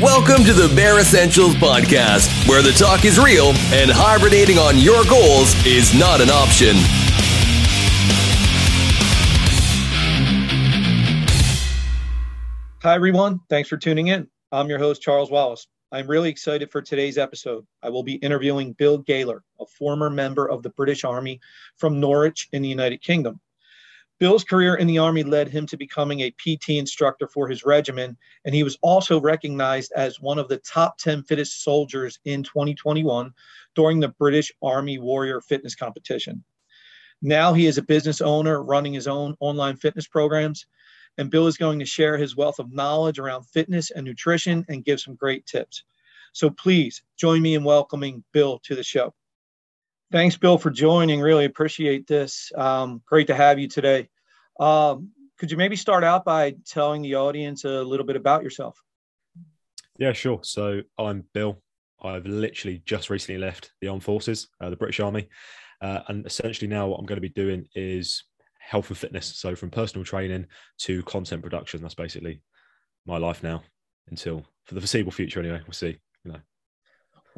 Welcome to the Bare Essentials Podcast, where the talk is real and hibernating on your goals is not an option. Hi, everyone. Thanks for tuning in. I'm your host, Charles Wallace. I'm really excited for today's episode. I will be interviewing Bill Gaylor, a former member of the British Army from Norwich in the United Kingdom. Bill's career in the Army led him to becoming a PT instructor for his regiment, and he was also recognized as one of the top 10 fittest soldiers in 2021 during the British Army Warrior Fitness Competition. Now he is a business owner running his own online fitness programs, and Bill is going to share his wealth of knowledge around fitness and nutrition and give some great tips. So please join me in welcoming Bill to the show. Thanks, Bill, for joining. Really appreciate this. Um, great to have you today. Um, could you maybe start out by telling the audience a little bit about yourself? Yeah, sure. So I'm Bill. I've literally just recently left the armed forces, uh, the British Army. Uh, and essentially now what I'm going to be doing is health and fitness. So from personal training to content production, that's basically my life now until for the foreseeable future anyway. We'll see, you know.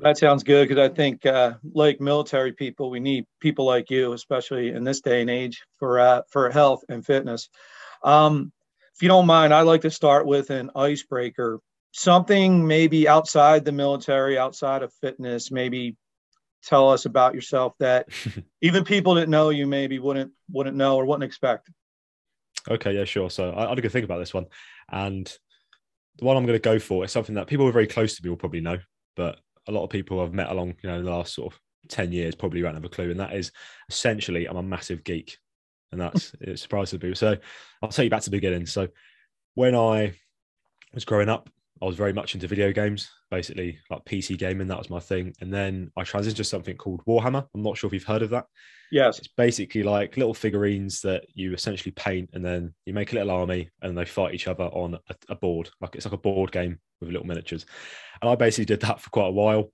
That sounds good because I think, uh, like military people, we need people like you, especially in this day and age, for uh, for health and fitness. Um, if you don't mind, I'd like to start with an icebreaker, something maybe outside the military, outside of fitness. Maybe tell us about yourself that even people that know you maybe wouldn't wouldn't know or wouldn't expect. Okay, yeah, sure. So I, I had a good think about this one, and the one I'm going to go for is something that people who are very close to me will probably know, but a lot of people I've met along, you know, in the last sort of 10 years probably won't have a clue. And that is essentially I'm a massive geek. And that's it surprises people. So I'll take you back to the beginning. So when I was growing up, I was very much into video games, basically like PC gaming. That was my thing. And then I transitioned to something called Warhammer. I'm not sure if you've heard of that. Yes. It's basically like little figurines that you essentially paint and then you make a little army and they fight each other on a, a board. Like it's like a board game with little miniatures. And I basically did that for quite a while.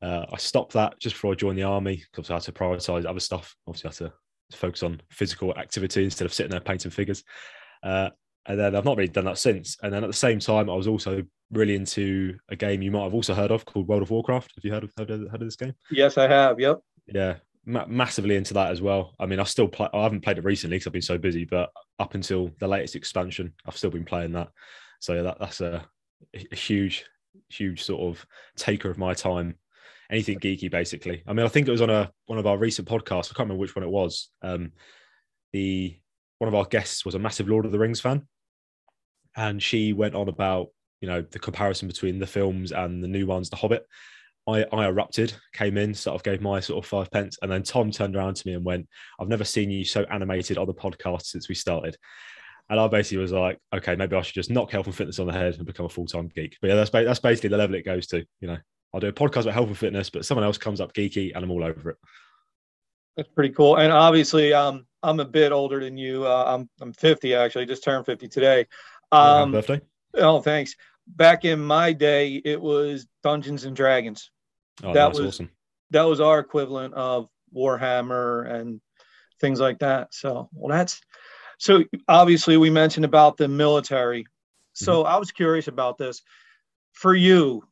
Uh, I stopped that just before I joined the army because I had to prioritize other stuff. Obviously, I had to focus on physical activity instead of sitting there painting figures. Uh, and then I've not really done that since. And then at the same time, I was also really into a game you might have also heard of called World of Warcraft. Have you heard of, heard of, heard of this game? Yes, I have. Yep. Yeah, ma- massively into that as well. I mean, I still play. I haven't played it recently because I've been so busy, but up until the latest expansion, I've still been playing that. So yeah, that, that's a, a huge, huge sort of taker of my time. Anything geeky, basically. I mean, I think it was on a one of our recent podcasts. I can't remember which one it was. Um, the one of our guests was a massive Lord of the Rings fan, and she went on about you know the comparison between the films and the new ones, The Hobbit. I, I erupted, came in, sort of gave my sort of five pence, and then Tom turned around to me and went, "I've never seen you so animated on the podcast since we started." And I basically was like, "Okay, maybe I should just knock health and fitness on the head and become a full time geek." But yeah, that's that's basically the level it goes to. You know, I'll do a podcast about health and fitness, but someone else comes up geeky, and I'm all over it. That's pretty cool. And obviously, um, I'm a bit older than you. Uh, I'm I'm 50 actually, just turned 50 today. Um, birthday. Oh, thanks. Back in my day, it was Dungeons and Dragons. Oh, that was awesome. That was our equivalent of Warhammer and things like that. So, well, that's so obviously we mentioned about the military. So mm-hmm. I was curious about this. For you,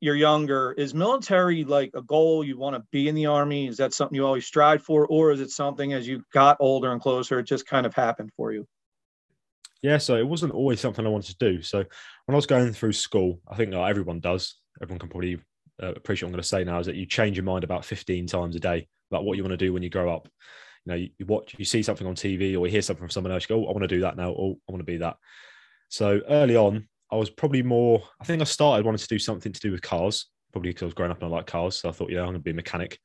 you're younger, is military like a goal you want to be in the army? Is that something you always strive for, or is it something as you got older and closer, it just kind of happened for you? Yeah, so it wasn't always something I wanted to do. So when I was going through school, I think like, everyone does. Everyone can probably uh, appreciate what I'm going to say now is that you change your mind about 15 times a day about what you want to do when you grow up. You know, you, you watch, you see something on TV or you hear something from someone else, you go, oh, I want to do that now. Oh, I want to be that. So early on, I was probably more, I think I started wanting to do something to do with cars, probably because I was growing up and I like cars. So I thought, yeah, I'm going to be a mechanic.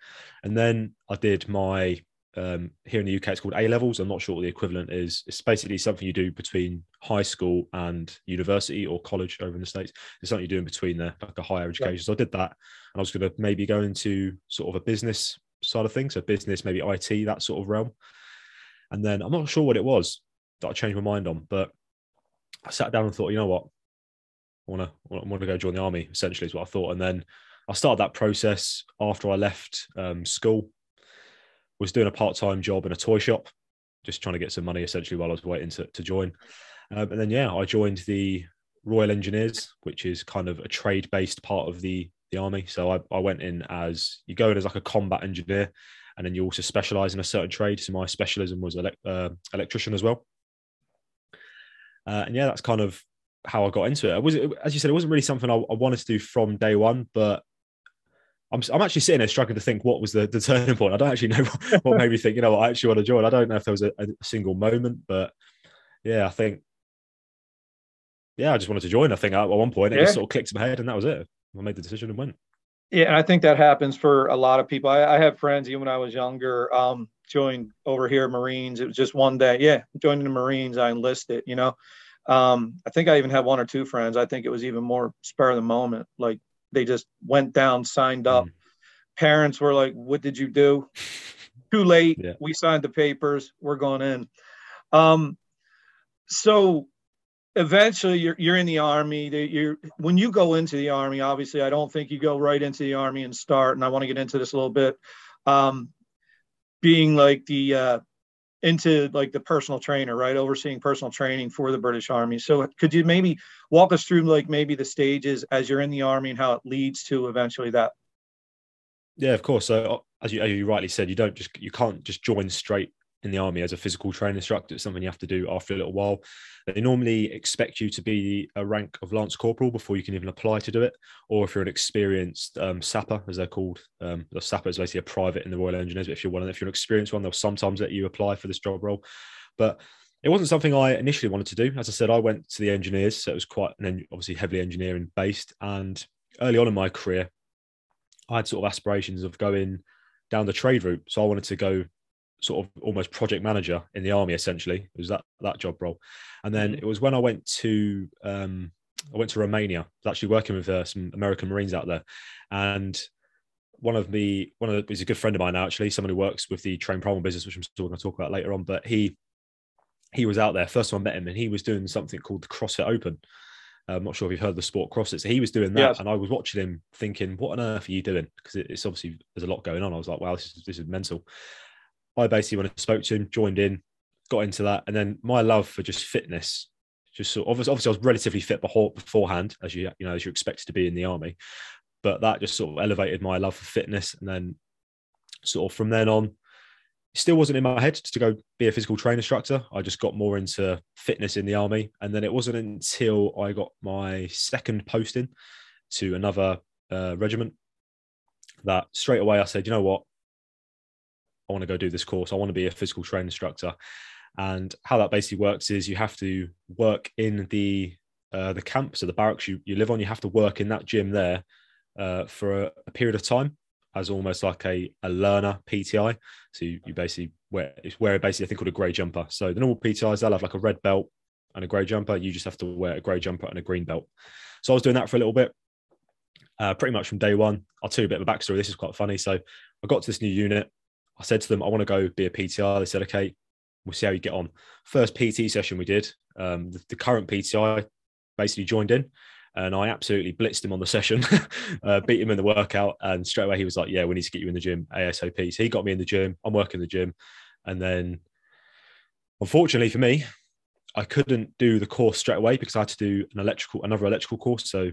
And then I did my um, here in the UK, it's called A levels. I'm not sure what the equivalent is. It's basically something you do between high school and university or college over in the States. It's something you do in between there, like a higher education. Yeah. So I did that. And I was going to maybe go into sort of a business side of things. So business, maybe IT, that sort of realm. And then I'm not sure what it was that I changed my mind on, but I sat down and thought, you know what? I want to, want to go join the army, essentially, is what I thought. And then I started that process after I left um, school was doing a part-time job in a toy shop, just trying to get some money essentially while I was waiting to, to join. Um, and then yeah, I joined the Royal Engineers, which is kind of a trade based part of the the army. So I, I went in as you go in as like a combat engineer, and then you also specialize in a certain trade. So my specialism was uh, electrician as well. Uh, and yeah, that's kind of how I got into it. It was, as you said, it wasn't really something I, I wanted to do from day one, but I'm, I'm actually sitting there struggling to think what was the, the turning point. I don't actually know what, what made me think, you know, I actually want to join. I don't know if there was a, a, single moment, but yeah, I think, yeah, I just wanted to join. I think at one point it yeah. just sort of clicked in my head and that was it. I made the decision and went. Yeah, and I think that happens for a lot of people. I, I have friends, even when I was younger, um, joined over here Marines. It was just one day. Yeah, joining the Marines, I enlisted, you know. Um, I think I even had one or two friends. I think it was even more spur of the moment. Like they just went down, signed up. Mm. Parents were like, "What did you do?" Too late. Yeah. We signed the papers. We're going in. Um, so eventually, you're you're in the army. You're when you go into the army. Obviously, I don't think you go right into the army and start. And I want to get into this a little bit. Um, being like the uh, into like the personal trainer, right? Overseeing personal training for the British Army. So could you maybe walk us through like maybe the stages as you're in the army and how it leads to eventually that? Yeah, of course. So uh, as you, as you rightly said, you don't just you can't just join straight in the army as a physical training instructor. It's something you have to do after a little while. They normally expect you to be a rank of lance corporal before you can even apply to do it. Or if you're an experienced um, sapper, as they're called, um, the sapper is basically a private in the Royal Engineers. But if you're one, if you're an experienced one, they'll sometimes let you apply for this job role. But it wasn't something I initially wanted to do. As I said, I went to the engineers, so it was quite an obviously heavily engineering based. And early on in my career, I had sort of aspirations of going down the trade route. So I wanted to go sort of almost project manager in the army essentially it was that that job role and then mm-hmm. it was when i went to um, i went to romania I was actually working with uh, some american marines out there and one of the one of the, he's a good friend of mine now actually someone who works with the train primal business which i'm still going to talk about later on but he he was out there first time i met him and he was doing something called the crossfit open uh, I'm not sure if you've heard the sport CrossFit. So he was doing that, yes. and I was watching him, thinking, "What on earth are you doing?" Because it's obviously there's a lot going on. I was like, "Wow, this is this is mental." I basically when I spoke to him, joined in, got into that, and then my love for just fitness, just of, obviously, obviously I was relatively fit beforehand, as you you know as you're expected to be in the army, but that just sort of elevated my love for fitness, and then sort of from then on, still wasn't in my head to go be a physical train instructor. I just got more into fitness in the army, and then it wasn't until I got my second posting to another uh, regiment that straight away I said, you know what, I want to go do this course. I want to be a physical training instructor. And how that basically works is you have to work in the uh, the camp, so the barracks you, you live on. You have to work in that gym there uh, for a, a, period of time as almost like a, a learner PTI. So you, you basically wear it's wear basically I think called a grey jumper. So the normal PTIs they'll have like a red belt and a grey jumper. You just have to wear a grey jumper and a green belt. So I was doing that for a little bit, uh, pretty much from day one. I'll tell you a bit of a backstory. This is quite funny. So I got to this new unit. I said to them, I want to go be a PTI. They said, okay, we'll see how you get on. First PT session we did, um, the, the, current PTI basically joined in and I absolutely blitzed him on the session, uh, beat him in the workout. And straight away he was like, yeah, we need to get you in the gym ASAP. So he got me in the gym. I'm working the gym. And then unfortunately for me, I couldn't do the course straight away because I had to do an electrical, another electrical course. So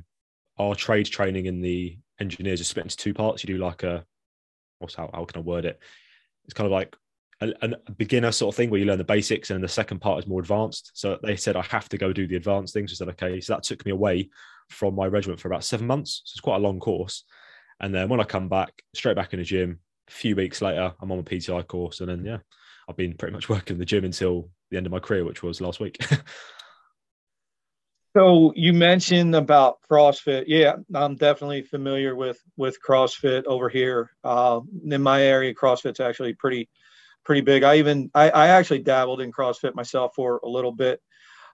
our trade training in the engineers is split into two parts. You do like a, what's how, how can I word it? It's kind of like a, a, beginner sort of thing where you learn the basics and the second part is more advanced. So they said I have to go do the advanced things. I said, okay. So that took me away from my regiment for about seven months. So it's quite a long course. And then when I come back, straight back in the gym, a few weeks later, I'm on a PTI course. And then, yeah, I've been pretty much working in the gym until the end of my career, which was last week. So you mentioned about CrossFit. Yeah, I'm definitely familiar with with CrossFit over here. Uh, in my area, CrossFit's actually pretty pretty big. I even I, I actually dabbled in CrossFit myself for a little bit,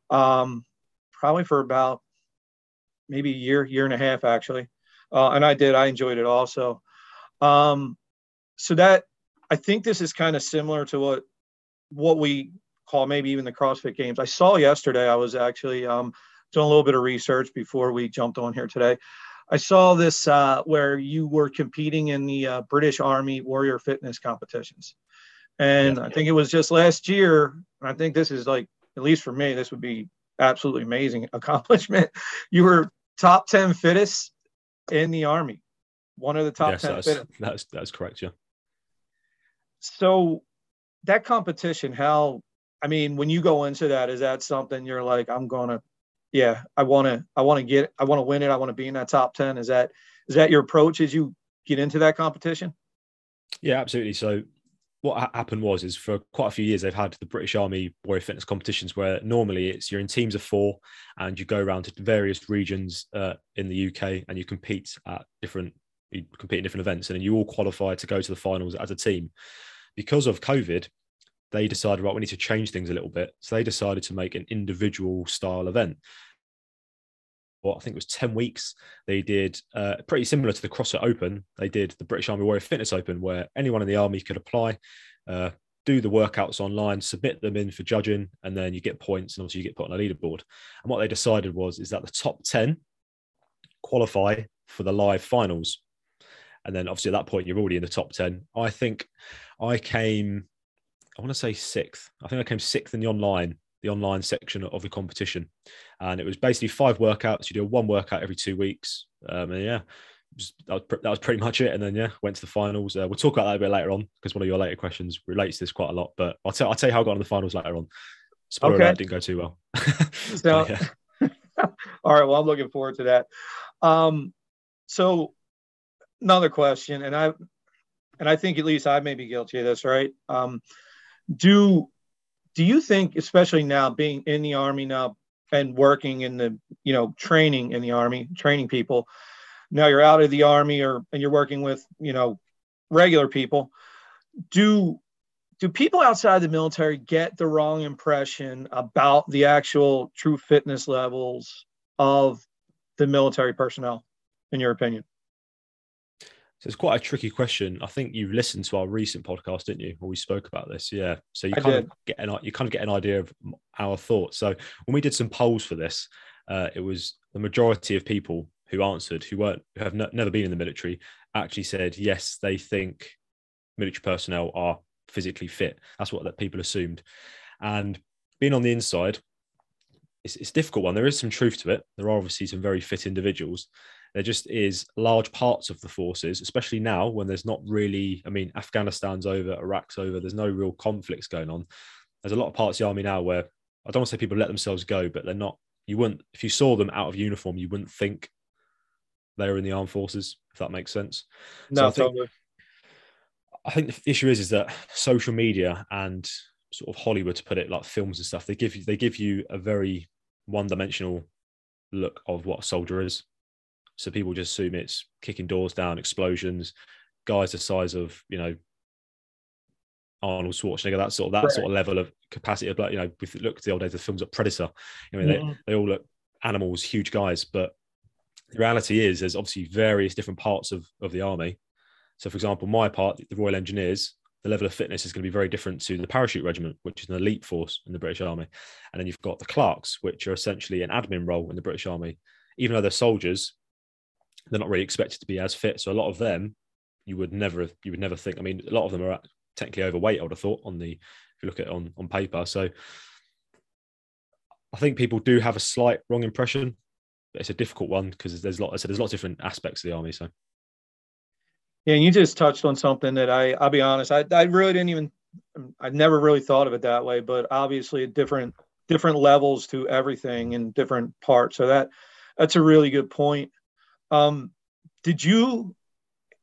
um, probably for about maybe a year, year and a half actually, uh, and I did. I enjoyed it also. Um, so that I think this is kind of similar to what what we call maybe even the CrossFit Games. I saw yesterday. I was actually um, doing a little bit of research before we jumped on here today. I saw this uh, where you were competing in the uh, British Army Warrior Fitness competitions. And. I think it was just last year. I think this is like, at least for me, this would be absolutely amazing accomplishment. You were top 10 fittest in the Army, one of the top yes, 10 that's, fittest. that's, that's correct. Yeah. So that competition, how, I mean, when you go into that, is that something you're like, I'm going to, yeah, I want to, I want to get, I want to win it. I want to be in that top 10. Is that, is that your approach as you get into that competition? Yeah, absolutely. So what happened was is for quite a few years they've had the British Army Warrior Fitness competitions where normally it's you're in teams of four and you go around to various regions uh, in the UK and you compete at different you compete in different events and then you all qualify to go to the finals as a team. Because of COVID, they decided right we need to change things a little bit, so they decided to make an individual style event. Well, I think it was 10 weeks. They did uh, pretty similar to the CrossFit Open. They did the British Army Warrior Fitness Open, where anyone in the army could apply, uh, do the workouts online, submit them in for judging, and then you get points, and obviously you get put on a leaderboard. And what they decided was is that the top 10 qualify for the live finals. And then obviously at that point, you're already in the top 10. I think I came, I want to say sixth. I think I came sixth in the online, the online section of the competition. And it was basically five workouts. You do one workout every two weeks. Um, and yeah, just, that, was, that was pretty much it. And then, yeah, went to the finals. Uh, we'll talk about that a bit later on because one of your later questions relates to this quite a lot. But I'll, tell, I'll tell you how I got on the finals later on. Spoiler Okay. alert, didn't go too well. So-. All right. Well, I'm looking forward to that. Um, so another question, and I, and I think at least I may be guilty of this, right? Um, do, do you think, especially now being in the army now and working in the, you know, training in the army, training people, now you're out of the army or and you're working with, you know, regular people. Do do people outside the military get the wrong impression about the actual true fitness levels of the military personnel in your opinion So it's quite a tricky question. I think you listened to our recent podcast, didn't you? Where we spoke about this. Yeah. So you I kind did. of get an you kind of get an idea of our thoughts. So when we did some polls for this, uh, it was the majority of people who answered who weren't who have ne- never been in the military actually said yes, they think military personnel are physically fit. That's what that people assumed. And being on the inside, it's, it's a difficult one. There is some truth to it. There are obviously some very fit individuals. There just is large parts of the forces, especially now when there's not really, I mean, Afghanistan's over, Iraq's over, there's no real conflicts going on. There's a lot of parts of the army now where I don't want to say people let themselves go, but they're not, you wouldn't, if you saw them out of uniform, you wouldn't think they were in the armed forces, if that makes sense. no I think- totally I think the issue is is that social media and sort of Hollywood, to put it like films and stuff, they give you they give you a very one dimensional look of what a soldier is. So people just assume it's kicking doors down, explosions, guys the size of you know Arnold Schwarzenegger, that sort of that Right. sort of level of capacity of like you know, if you look at the old days of films like Predator, I mean Mhm. they, they all look animals, huge guys, but the reality is there's obviously various different parts of of the army. So, for example, my part, the Royal Engineers, the level of fitness is going to be very different to the Parachute Regiment, which is an elite force in the British Army. And then you've got the clerks, which are essentially an admin role in the British Army. Even though they're soldiers, they're not really expected to be as fit. So a lot of them, you would never, you would never think. I mean, a lot of them are technically overweight. I would have thought on the, if you look at it on on paper. So I think people do have a slight wrong impression, but it's a difficult one because there's lot. I said there's lots of different aspects of the army. So. Yeah, and you just touched on something that I, I'll be honest, I, I really didn't even, I never really thought of it that way, but obviously different, different levels to everything in different parts. So that, that's a really good point. Um, did you,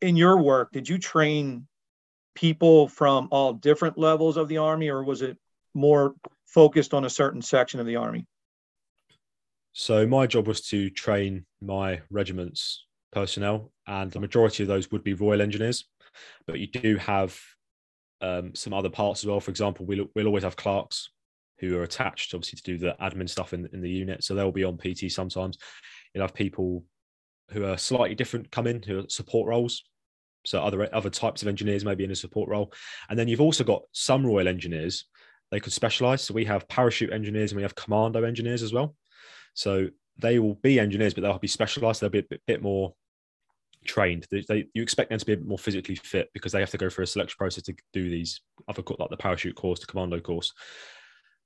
in your work, did you train people from all different levels of the Army or was it more focused on a certain section of the Army? So my job was to train my regiment's personnel, and the majority of those would be Royal Engineers. But you do have um, some other parts as well. For example, we'll, we'll always have clerks who are attached, obviously, to do the admin stuff in, in the unit. So they'll be on PT sometimes. You'll have people who are slightly different come in, who are support roles. So other other types of engineers maybe in a support role, and then you've also got some Royal Engineers. They could specialize. So we have parachute engineers and we have commando engineers as well. So they will be engineers, but they'll be specialized. They'll be a bit, bit more trained. They, they, you expect them to be a bit more physically fit because they have to go through a selection process to do these other like the parachute course, the commando course.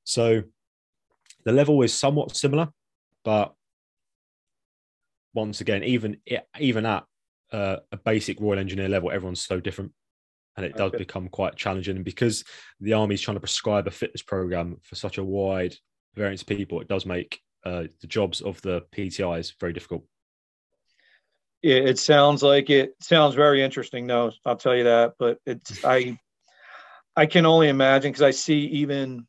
So the level is somewhat similar, but once again, even even at uh, a basic Royal Engineer level, everyone's so different, and it does become quite challenging. And because the army is trying to prescribe a fitness program for such a wide variance of people, it does make uh, the jobs of the PTIs very difficult. It, it sounds like it sounds very interesting. No, I'll tell you that. But it's I I can only imagine because I see even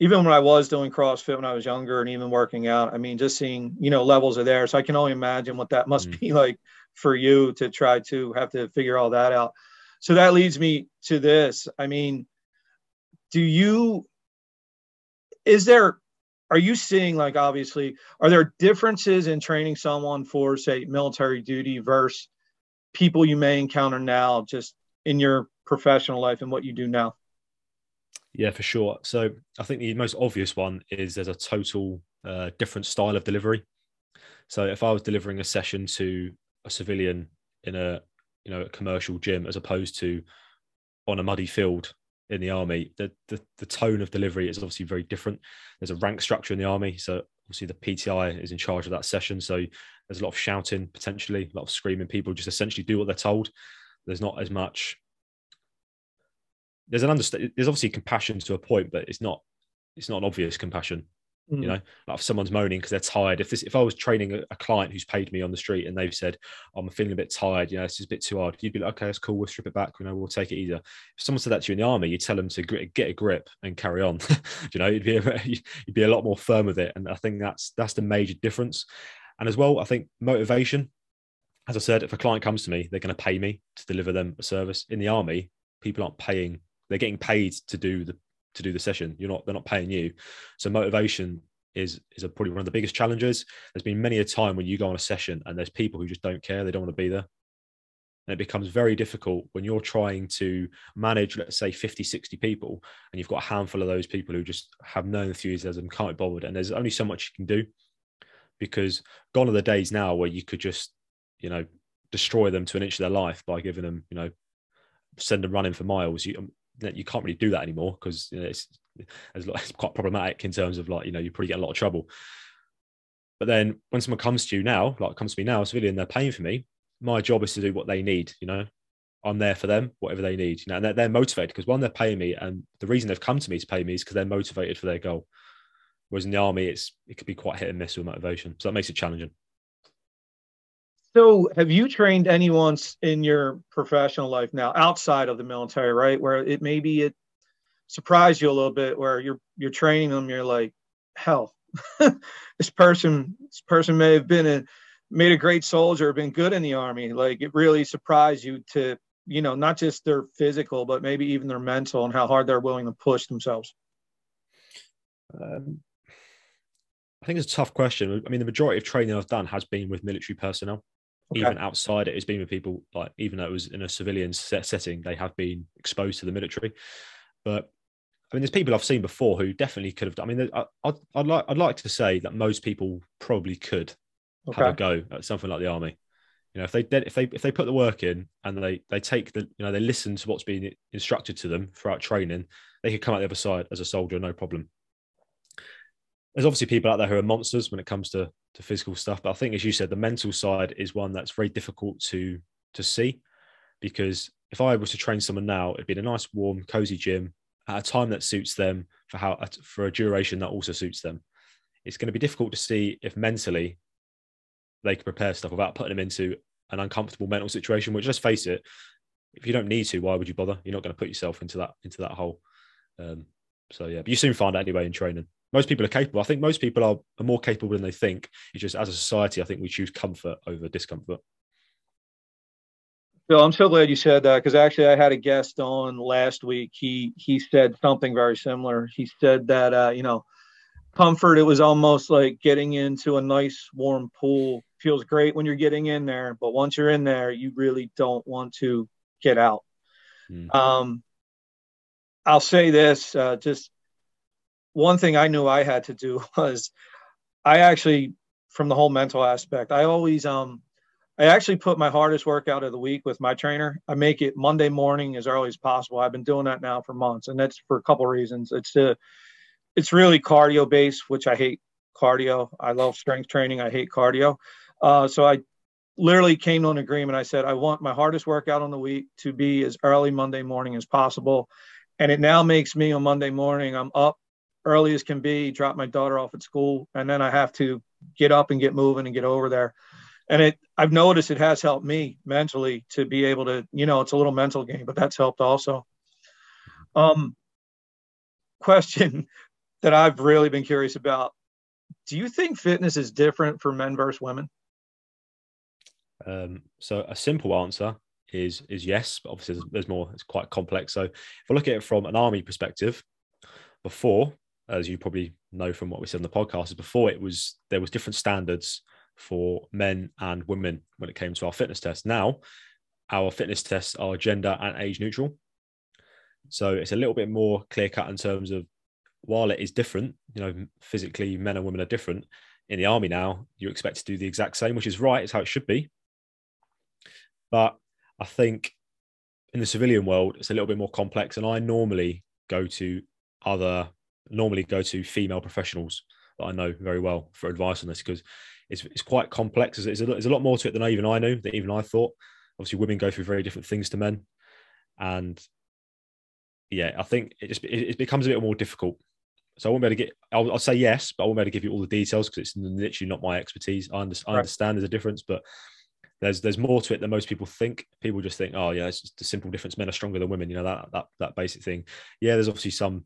even when I was doing CrossFit when I was younger and even working out. I mean, just seeing you know levels are there, so I can only imagine what that must mm. be like for you to try to have to figure all that out. So that leads me to this. I mean, do you is there are you seeing like obviously are there differences in training someone for say military duty versus people you may encounter now just in your professional life and what you do now yeah for sure so i think the most obvious one is there's a total uh, different style of delivery so if i was delivering a session to a civilian in a you know a commercial gym as opposed to on a muddy field in the army, the, the, the tone of delivery is obviously very different. There's a rank structure in the army, so obviously the PTI is in charge of that session. So there's a lot of shouting potentially, a lot of screaming. People just essentially do what they're told. There's not as much. There's an understand. There's obviously compassion to a point, but it's not. It's not an obvious compassion. Mm. You know, like if someone's moaning because they're tired. If this, if I was training a, a, client who's paid me on the street and they've said, oh, "I'm feeling a bit tired," you know, it's just a bit too hard. You'd be like, "Okay, that's cool. We'll strip it back. You know, we'll take it easier." If someone said that to you in the army, you tell them to get a grip and carry on. you know, you'd be a, you'd be a lot more firm with it, and I think that's that's the major difference. And as well, I think motivation. As I said, if a client comes to me, they're going to pay me to deliver them a service. In the army, people aren't paying; they're getting paid to do the to do the session. You're not; they're not paying you. So motivation is is a, probably one of the biggest challenges. There's been many a time when you go on a session and there's people who just don't care, they don't want to be there. And it becomes very difficult when you're trying to manage, let's say, 50, 60 people, and you've got a handful of those people who just have no enthusiasm, can't be bothered. And there's only so much you can do because gone are the days now where you could just, you know, destroy them to an inch of their life by giving them, you know, send them running for miles. You, um, you can't really do that anymore because you know, it's, it's quite problematic in terms of like you know you probably get a lot of trouble. But then when someone comes to you now, like comes to me now, a civilian, they're paying for me. My job is to do what they need. You know, I'm there for them, whatever they need. You know, and they're, they're motivated because one, they're paying me, and the reason they've come to me to pay me is because they're motivated for their goal. Whereas in the army, it's it could be quite hit and miss with motivation, so that makes it challenging. So, have you trained anyone in your professional life now outside of the military, right? Where it maybe it surprised you a little bit, where you're you're training them, you're like, hell, this person this person may have been a made a great soldier, been good in the army. Like it really surprised you to you know not just their physical, but maybe even their mental and how hard they're willing to push themselves. Um, I think it's a tough question. I mean, the majority of training I've done has been with military personnel okay. even outside it, it's been with people like even though it was in a civilian set setting, they have been exposed to the military. But I mean, there's people I've seen before who definitely could have. Done, I mean, I, would I'd like I'd like to say that most people probably could okay. have a go at something like the army. You know, if they did, if they if they put the work in and they they take the you know they listen to what's being instructed to them throughout training, they could come out the other side as a soldier, no problem there's obviously people out there who are monsters when it comes to to physical stuff, but I think, as you said, the mental side is one that's very difficult to to see because if I was to train someone now, it'd be in a nice, warm, cozy gym at a time that suits them for how for a duration that also suits them. It's going to be difficult to see if mentally they can prepare stuff without putting them into an uncomfortable mental situation. Which, let's face it, if you don't need to, why would you bother? You're not going to put yourself into that into that hole. Um, so yeah, but you soon find out anyway in training most people are capable. I think most people are, are more capable than they think. It's just as a society, I think we choose comfort over discomfort. Bill, I'm so glad you said that because actually I had a guest on last week. He he said something very similar. He said that uh, you know, comfort. It was almost like getting into a nice warm pool. Feels great when you're getting in there, but once you're in there, you really don't want to get out. Mm. Um, I'll say this, uh, just one thing I knew I had to do was I actually, from the whole mental aspect, I always, um, I actually put my hardest workout of the week with my trainer. I make it Monday morning as early as possible. I've been doing that now for months, and that's for a couple of reasons. It's to it's really cardio based, which I hate cardio. I love strength training. I hate cardio. Uh, so I literally came to an agreement. I said, I want my hardest workout on the week to be as early Monday morning as possible. And it now makes me on Monday morning, I'm up early as can be, drop my daughter off at school, and then I have to get up and get moving and get over there. And it, I've noticed it has helped me mentally to be able to, you know, it's a little mental game, but that's helped also. Um, question that I've really been curious about: Do you think fitness is different for men versus women? Um, so a simple answer is is yes, but obviously there's, there's more. It's quite complex. So if I look at it from an army perspective, before, as you probably know from what we said in the podcast, is before it was there was different standards for men and women when it came to our fitness tests. Now, our fitness tests are gender and age neutral. So it's a little bit more clear cut in terms of while it is different, you know, physically men and women are different. In the army now, you expect to do the exact same, which is right, it's how it should be. But I think in the civilian world, it's a little bit more complex. And I normally go to other, normally go to female professionals that I know very well for advice on this because it's, it's quite complex. There's a, there's a lot more to it than I, even I knew, that even I thought. Obviously, women go through very different things to men. And yeah, I think it just it, becomes a bit more difficult. So I won't be able to get. I'll, I'll, say yes, but I won't be able to give you all the details because it's literally not my expertise. I, under, I understand there's a difference, but there's there's more to it than most people think. People just think, oh yeah, it's just a simple difference. Men are stronger than women. You know that that that basic thing. Yeah, there's obviously some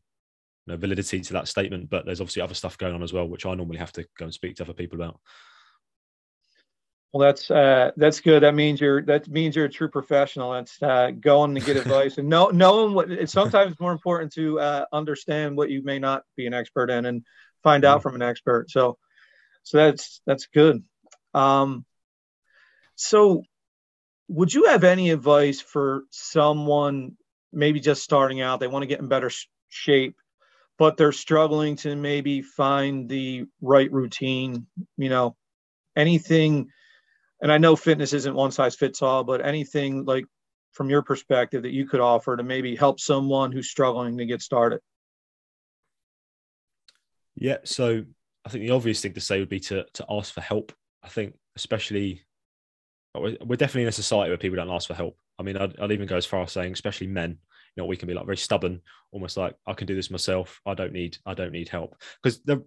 know, validity to that statement, but there's obviously other stuff going on as well, which I normally have to go and speak to other people about. Well, that's uh, that's good. That means you're that means you're a true professional. That's uh, going to get advice and know, knowing what. It's sometimes more important to uh, understand what you may not be an expert in and find out mm-hmm. from an expert. So, so that's that's good. Um, so, would you have any advice for someone maybe just starting out? They want to get in better shape, but they're struggling to maybe find the right routine. You know, anything. And I know fitness isn't one size fits all, but anything like from your perspective that you could offer to maybe help someone who's struggling to get started? Yeah, so I think the obvious thing to say would be to to ask for help. I think especially we're definitely in a society where people don't ask for help. I mean, I'd, I'd, even go as far as saying, especially men, know, we can be like very stubborn, almost like I can do this myself. I don't need, I don't need help because there,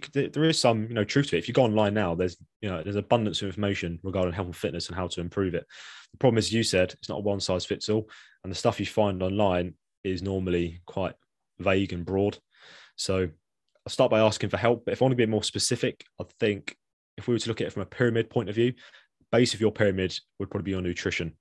could, there is some, you know, truth to it. If you go online now, there's, you know, there's abundance of information regarding health and fitness and how to improve it. The problem is, you said, it's not a one size fits all, and the stuff you find online is normally quite vague and broad. So I'll start by asking for help. But if I want to be more specific, I think if we were to look at it from a pyramid point of view, base of your pyramid would probably be your nutrition.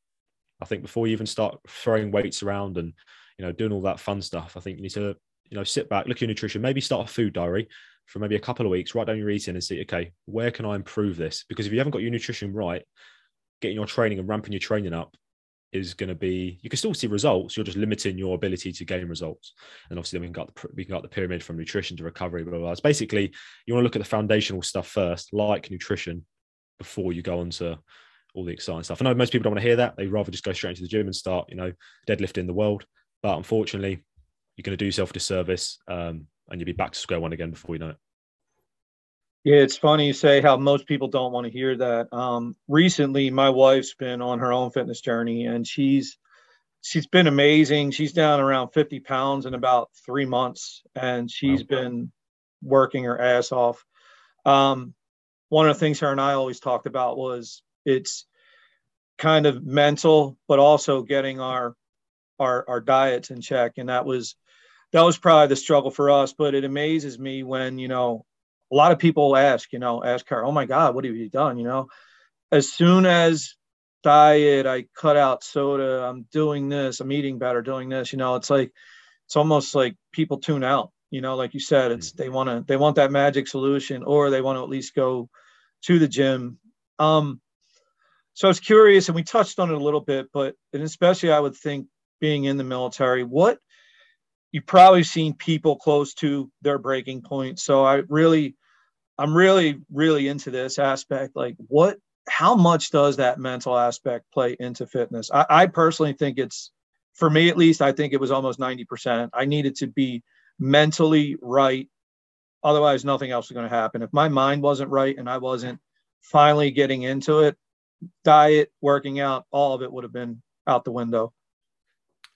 I think before you even start throwing weights around and you know doing all that fun stuff, I think you need to you know sit back, look at your nutrition, maybe start a food diary for maybe a couple of weeks, write down your eating and see, okay, where can I improve this? Because if you haven't got your nutrition right, getting your training and ramping your training up is going to be you can still see results you're just limiting your ability to gain results and obviously then we can got the, we can got the pyramid from nutrition to recovery blah, blah, blah. it's basically you want to look at the foundational stuff first like nutrition before you go on to all the exciting stuff. I know most people don't want to hear that. They'd rather just go straight into the gym and start, you know, deadlifting the world. But unfortunately, you're going to do yourself a disservice um, and you'll be back to square one again before you know it. Yeah, it's funny you say how most people don't want to hear that. Um, recently, my wife's been on her own fitness journey, and she's she's been amazing. She's down around 50 pounds in about three months, and she's wow. been working her ass off. Um, one of the things her and I always talked about was it's kind of mental, but also getting our our our diets in check. And that was that was probably the struggle for us. But it amazes me when, you know, a lot of people ask, you know, ask her, oh my God, what have you done? You know, as soon as diet, I cut out soda, I'm doing this, I'm eating better, doing this, you know, it's like it's almost like people tune out you know like you said it's mm. they want to they want that magic solution or they want to at least go to the gym um so i was curious and we touched on it a little bit but and especially i would think being in the military what you've probably seen people close to their breaking point. So i really i'm really really into this aspect like what how much does that mental aspect play into fitness? I, I personally think it's for me at least i think it was almost 90% i needed to be mentally right Otherwise, nothing else was going to happen. If my mind wasn't right and I wasn't finally getting into it, diet, working out, all of it would have been out the window.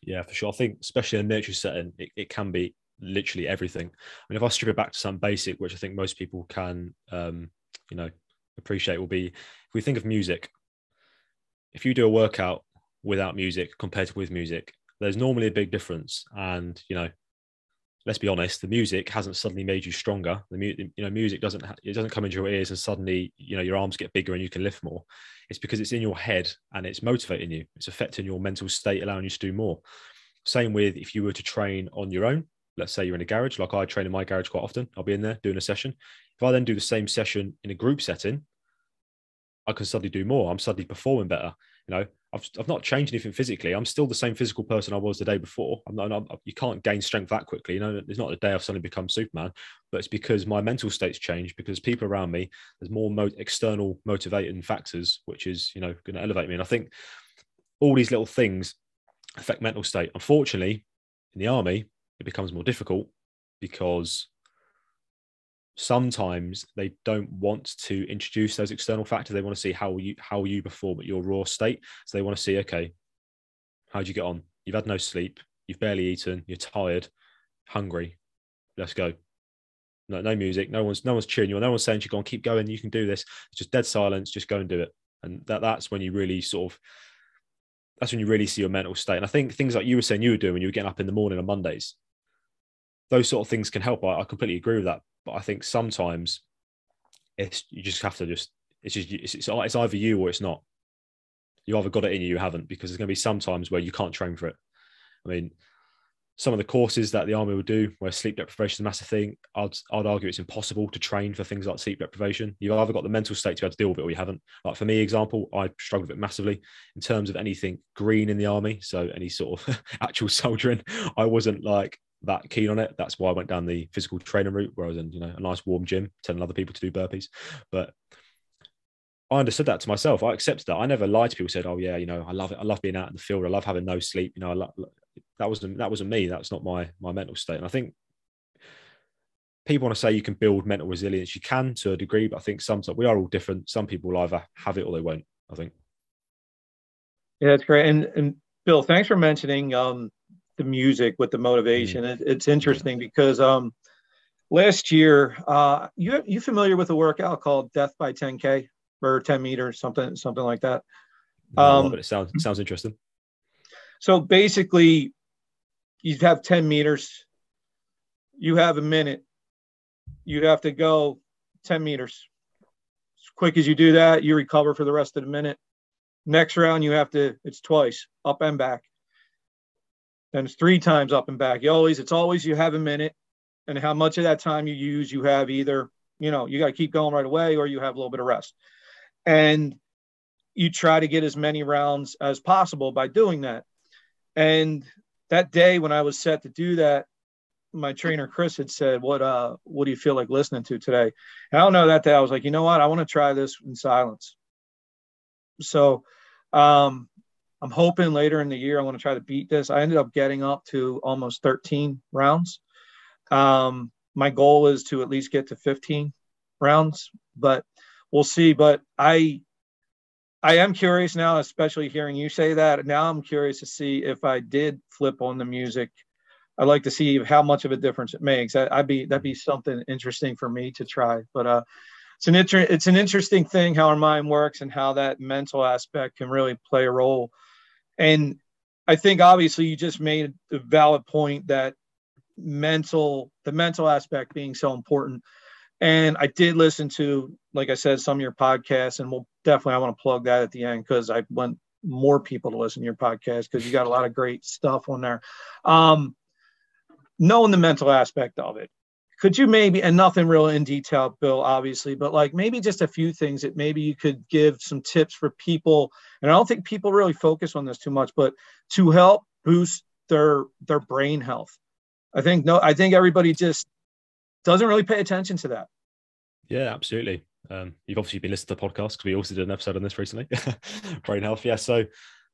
Yeah, for sure. I think, especially in a military setting, it, it can be literally everything. I mean, if I strip it back to some basic, which I think most people can, um, you know, appreciate, will be if we think of music. If you do a workout without music compared to with music, there's normally a big difference. And you know, let's be honest, the music hasn't suddenly made you stronger. The you know, music doesn't ha- it doesn't come into your ears and suddenly you know your arms get bigger and you can lift more. It's because it's in your head and it's motivating you. It's affecting your mental state, allowing you to do more. Same with if you were to train on your own. Let's say you're in a garage, like I train in my garage quite often. I'll be in there doing a session. If I then do the same session in a group setting, I can suddenly do more. I'm suddenly performing better. You know, I've, I've not changed anything physically. I'm still the same physical person I was the day before. I'm not, I'm, you can't gain strength that quickly. You know, it's not the day I've suddenly become Superman, but it's because my mental state's changed because people around me, there's more mo- external motivating factors, which is, you know, going to elevate me. And I think all these little things affect mental state. Unfortunately, in the army, it becomes more difficult because sometimes they don't want to introduce those external factors. They want to see how you how you perform at your raw state. So they want to see, okay, how'd you get on? You've had no sleep, you've barely eaten, you're tired, hungry. Let's go. No, no music, no one's no one's cheering you on, no one's saying you go on, keep going, you can do this. It's just dead silence, just go and do it. And that that's when you really sort of that's when you really see your mental state. And I think things like you were saying you were doing when you were getting up in the morning on Mondays, those sort of things can help. I, I completely agree with that. But I think sometimes it's you just have to just it's just it's, it's, it's either you or it's not. You either got it in you, you haven't, because there's going to be some times where you can't train for it. I mean, some of the courses that the army will do, where sleep deprivation is a massive thing, I'd I'd argue it's impossible to train for things like sleep deprivation. You've either got the mental state to be able to deal with it, or you haven't. Like for me, example, I struggled with it massively in terms of anything green in the army. So any sort of actual soldiering, I wasn't like that keen on it. That's why I went down the physical training route, where I was in, you know, a nice warm gym, telling other people to do burpees. But I understood that to myself. I accepted that. I never lied to people. Said, "Oh yeah, you know, I love it. I love being out in the field. I love having no sleep. You know, I love, that wasn't that wasn't me. That's not my my mental state." And I think people want to say you can build mental resilience. You can to a degree, but I think sometimes we are all different. Some people will either have it or they won't. I think. Yeah, that's great. And and Bill, thanks for mentioning um, the music with the motivation. Mm. It, it's interesting because um, last year, uh, you you familiar with a workout called Death by 10K or 10 meters, something something like that. Um, no, but it sounds it sounds interesting. So basically, you have 10 meters. You have a minute. You'd have to go 10 meters. As quick as you do that, you recover for the rest of the minute. Next round, you have to, it's twice up and back. Then it's three times up and back. You always, it's always you have a minute, and how much of that time you use, you have either, you know, you got to keep going right away or you have a little bit of rest. And you try to get as many rounds as possible by doing that. And that day when I was set to do that, my trainer Chris had said, "What uh, what do you feel like listening to today?" And I don't know that day. I was like, you know what? I want to try this in silence. So, um, I'm hoping later in the year I want to try to beat this. I ended up getting up to almost 13 rounds. Um, my goal is to at least get to 15 rounds, but we'll see. But I I am curious now, especially hearing you say that. Now I'm curious to see if I did flip on the music. I'd like to see how much of a difference it makes. I, would be that'd be something interesting for me to try. But uh, it's an inter- it's an interesting thing how our mind works and how that mental aspect can really play a role and I think obviously you just made a valid point that mental, the mental aspect being so important. And I did listen to, like I said, some of your podcasts, and we'll definitely I want to plug that at the end because I want more people to listen to your podcast because you got a lot of great stuff on there. Um, knowing the mental aspect of it, could you maybe and nothing real in detail bill obviously but like maybe just a few things that maybe you could give some tips for people and i don't think people really focus on this too much but to help boost their their brain health. I think no i think everybody just doesn't really pay attention to that. Yeah absolutely. Um, you've obviously been listening to the podcast because we also did an episode on this recently. Brain health yeah so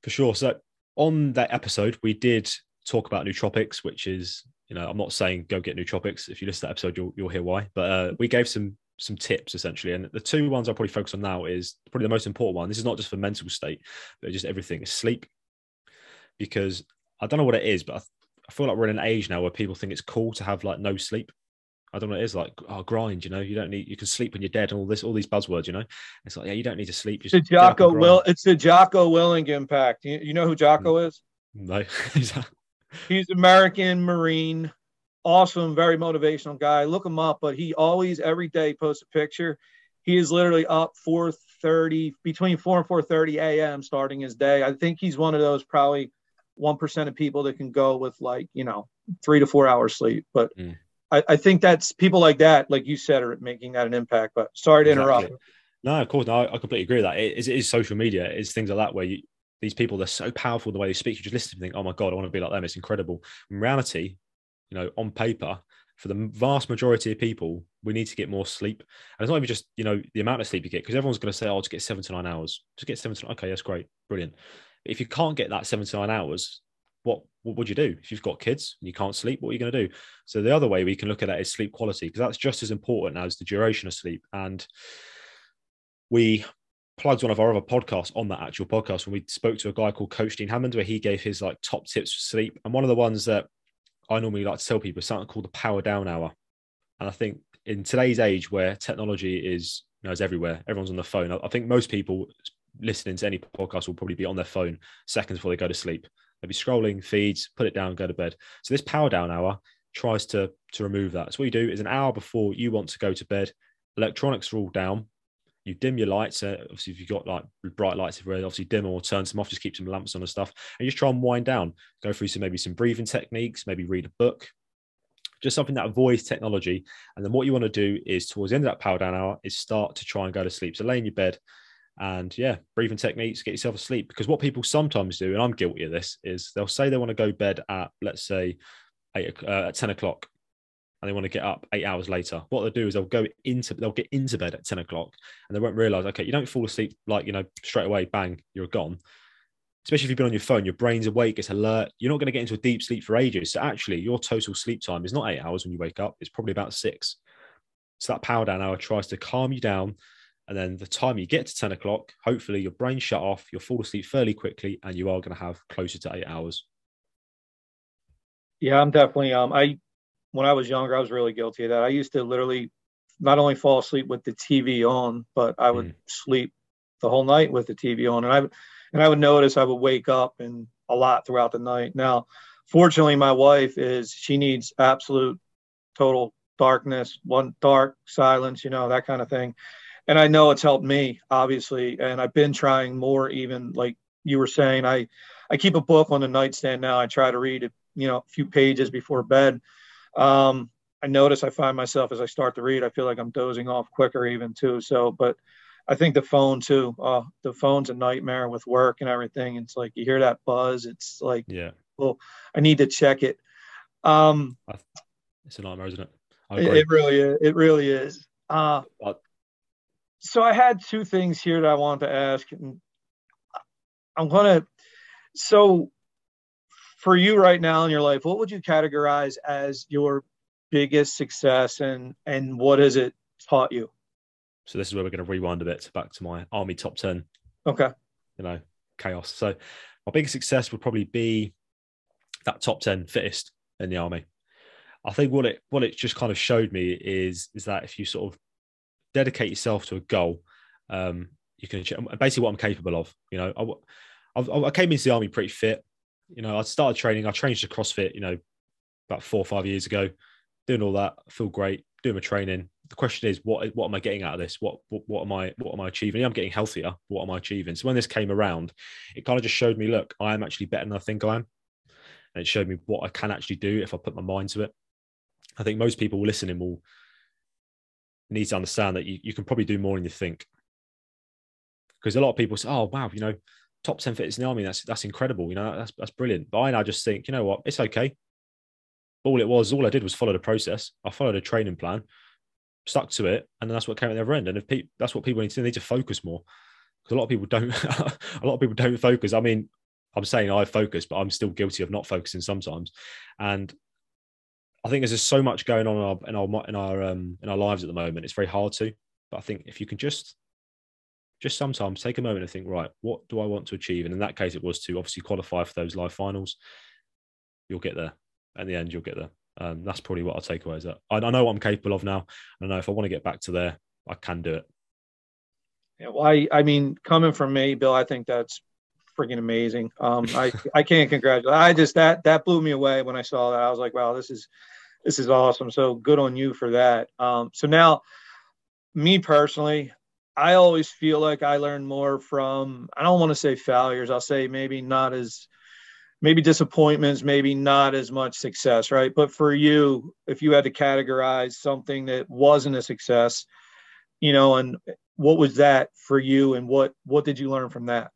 for sure. So on that episode we did talk about nootropics which is you know, I'm not saying go get nootropics. If you listen to that episode, you'll you'll hear why. But uh, we gave some some tips essentially, and the two ones I'll probably focus on now is probably the most important one. This is not just for mental state, but just everything is sleep. Because I don't know what it is, but I, I feel like we're in an age now where people think it's cool to have like no sleep. I don't know what it is like. Oh, grind, you know. You don't need. You can sleep when you're dead, and all this, all these buzzwords, you know. It's like, yeah, you don't need to sleep. Just it's Jocko Will. It's the Jocko Willing impact. You, you know who Jocko mm. is? No. He's American Marine, awesome, very motivational guy. Look him up, but he always every day posts a picture. He is literally up 4:30 between 4 and 4:30 a.m. starting his day. I think he's one of those probably one percent of people that can go with like you know three to four hours sleep. But mm. I, I, think that's people like that, like you said, are making that an impact. But sorry to exactly. interrupt. No, of course, no, I completely agree with that. It is, it is social media. It's things like that where you, these people they're so powerful the way they speak. You just listen to them think, oh my god, I want to be like them. It's incredible. In reality, you know, on paper, for the vast majority of people, we need to get more sleep. And it's not even just you know the amount of sleep you get because everyone's going to say, oh, just get seven to nine hours. Just get seven to nine. Okay, that's great, brilliant. But if you can't get that seven to nine hours, what what would you do if you've got kids and you can't sleep? What are you going to do? So the other way we can look at that is sleep quality because that's just as important as the duration of sleep. And we plugged one of our other podcasts on that actual podcast when we spoke to a guy called Coach Dean Hammond, where he gave his like top tips for sleep. And one of the ones that I normally like to tell people is something called the power down hour. And I think in today's age where technology is you know is everywhere, everyone's on the phone. I, think most people listening to any podcast will probably be on their phone seconds before they go to sleep. They'll be scrolling feeds, put it down, go to bed. So this power down hour tries to to remove that. So what you do is an hour before you want to go to bed, electronics are all down, you dim your lights. Uh, obviously, if you've got like bright lights everywhere, obviously dim or turn some off, just keep some lamps on and stuff. And just try and wind down, go through some maybe some breathing techniques, maybe read a book, just something that avoids technology. And then what you want to do is towards the end of that power down hour is start to try and go to sleep. So lay in your bed and yeah, breathing techniques, get yourself asleep. Because what people sometimes do, and I'm guilty of this, is they'll say they want to go bed at let's say eight uh, at 10 o'clock and they want to get up eight hours later, what they'll do is they'll go into they'll get into bed at 10 o'clock and they won't realize, okay, you don't fall asleep like you know, straight away, bang, you're gone. Especially if you've been on your phone, your brain's awake, it's alert. You're not going to get into a deep sleep for ages. So actually, your total sleep time is not eight hours when you wake up, it's probably about six. So that power down hour tries to calm you down. And then the time you get to 10 o'clock, hopefully your brain shut off, you'll fall asleep fairly quickly, and you are going to have closer to eight hours. Yeah, I'm definitely um I when I was younger, I was really guilty of that. I used to literally not only fall asleep with the TV on, but I would mm. sleep the whole night with the TV on, and I and I would notice I would wake up and a lot throughout the night. Now, fortunately, my wife is she needs absolute total darkness, one dark silence, you know that kind of thing, and I know it's helped me obviously, and I've been trying more. Even like you were saying, I I keep a book on the nightstand now. I try to read it, you know, a few pages before bed um, I notice I find myself as I start to read, I feel like I'm dozing off quicker even too. So, but I think the phone too. Uh, the phone's a nightmare with work and everything. It's like you hear that buzz. It's like, yeah, well, I need to check it. Um, it's a nightmare, isn't it? It, it really is. It really is. Uh, so I had two things here that I wanted to ask, and I'm gonna. So for you right now in your life, what would you categorize as your biggest success and and what has it taught you? So this is where we're going to rewind a bit back to my army top 10. Okay. You know, chaos. So my biggest success would probably be that top 10 fittest in the army. I think what it what it just kind of showed me is is that if you sort of dedicate yourself to a goal, um, you can basically what I'm capable of. You know, I, I, I came into the army pretty fit you know, I started training. I changed to CrossFit, you know, about four or five years ago, doing all that. I feel great doing my training. The question is, what what am I getting out of this? What what, what am I what am I achieving? I'm getting healthier. What am I achieving? So when this came around, it kind of just showed me, look, I am actually better than I think I am, and it showed me what I can actually do if I put my mind to it. I think most people listening will need to understand that you, you can probably do more than you think. Because a lot of people say, oh wow, you know, top 10 fittest in the army. That's that's incredible. You know, that's that's brilliant. But I now just think, you know what, it's okay. All it was, all I did was follow the process. I followed a training plan, stuck to it, and then that's what came at the other end. And if pe- that's what people need to need to focus more. Because a lot of people don't a lot of people don't focus. I mean, I'm saying I focus, but I'm still guilty of not focusing sometimes. And I think there's just so much going on in our in our in our um, in our lives at the moment. It's very hard to. But I think if you can just just sometimes take a moment and think, right, what do I want to achieve? And in that case, it was to obviously qualify for those live finals. You'll get there. At the end, you'll get there. Um, that's probably what I'll take away. Is that I, I know what I'm capable of now. And I know if I want to get back to there, I can do it. Yeah, well, I, I mean, coming from me, Bill, I think that's freaking amazing. Um, I, I can't congratulate. I just that that blew me away when I saw that. I was like, wow, this is this is awesome. So good on you for that. Um, so now, me personally, I always feel like I learn more from. I don't want to say failures. I'll say maybe not as maybe disappointments, maybe not as much success, right? But for you, if you had to categorize something that wasn't a success, you know, and what was that for you, and what what did you learn from that?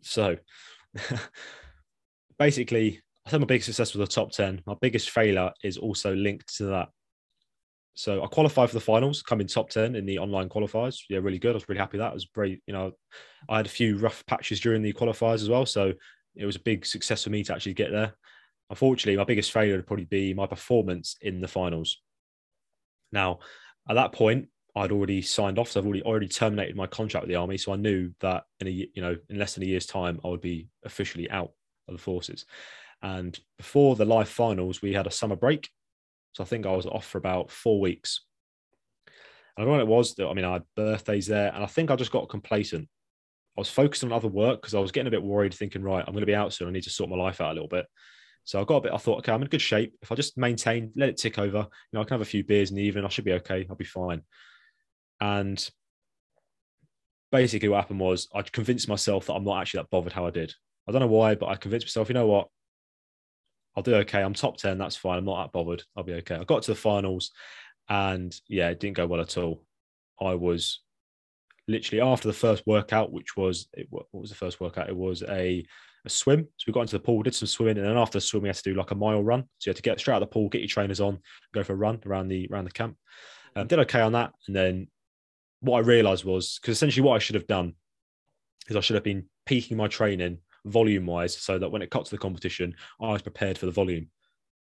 So, basically, I think my biggest success was the top ten. My biggest failure is also linked to that. So I qualified for the finals, come in top 10 in the online qualifiers. Yeah, really good. I was really happy that. I was very, you know, I had a few rough patches during the qualifiers as well. So it was a big success for me to actually get there. Unfortunately, my biggest failure would probably be my performance in the finals. Now, at that point, I'd already signed off, so I've already already terminated my contract with the army. So I knew that in a you know in less than a year's time, I would be officially out of the forces. And before the live finals, we had a summer break, so I think I was off for about four weeks. And I don't know what it was. I mean, I had birthdays there, and I think I just got complacent. I was focused on other work because I was getting a bit worried, thinking, right, I'm going to be out soon. I need to sort my life out a little bit. So I got a bit. I thought, okay, I'm in good shape. If I just maintain, let it tick over, you know, I can have a few beers in the evening. I should be okay. I'll be fine. And basically, what happened was I convinced myself that I'm not actually that bothered how I did. I don't know why, but I convinced myself, you know what? I'll do okay. I'm top 10. That's fine. I'm not that bothered. I'll be okay. I got to the finals and yeah, it didn't go well at all. I was literally after the first workout, which was what was the first workout? It was a, a swim. So we got into the pool, did some swimming, and then after the we had to do like a mile run. So you had to get straight out of the pool, get your trainers on, go for a run around the around the camp. Um, did okay on that, and then what I realised was because essentially what I should have done is I should have been peaking my training volume wise, so that when it got to the competition, I was prepared for the volume.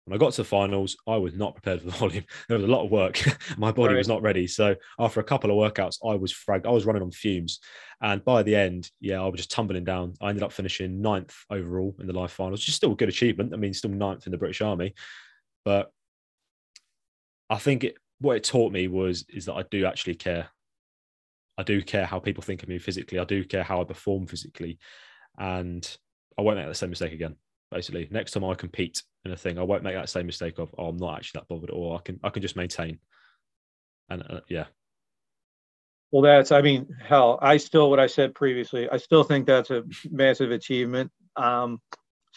When I got to the finals, I was not prepared for the volume. There was a lot of work. My body was not ready. So after a couple of workouts, I was fragged. I was running on fumes. And by the end, yeah, I was just tumbling down. I ended up finishing ninth overall in the live finals, which is still a good achievement. I mean, still ninth in the British Army. But I think it, what it taught me was is that I do actually care. I do care how people think of me physically. I do care how I perform physically. And I won't make the same mistake again basically. Next time I compete in a thing, I won't make that same mistake of, oh, I'm not actually that bothered, or I can I can just maintain. And uh, yeah. Well, that's I mean, hell, I still what I said previously. I still think that's a massive achievement. Um,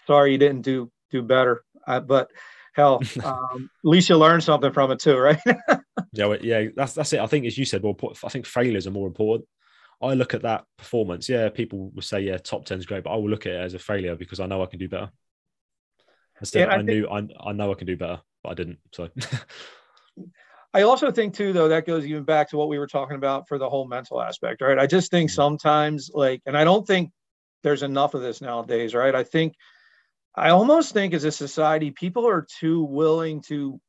sorry you didn't do do better, uh, but hell, um, at least you learned something from it too, right? yeah, yeah, that's that's it. I think as you said, well, I think failures are more important. I look at that performance. Yeah, people will say, yeah, top 10 is great, but I will look at it as a failure because I know I can do better. Instead, yeah, I, I think, knew I, I know I can do better, but I didn't. So I also think too, though, that goes even back to what we were talking about for the whole mental aspect, right? I just think mm-hmm. sometimes, like, and I don't think there's enough of this nowadays, right? I think, I almost think as a society, people are too willing to,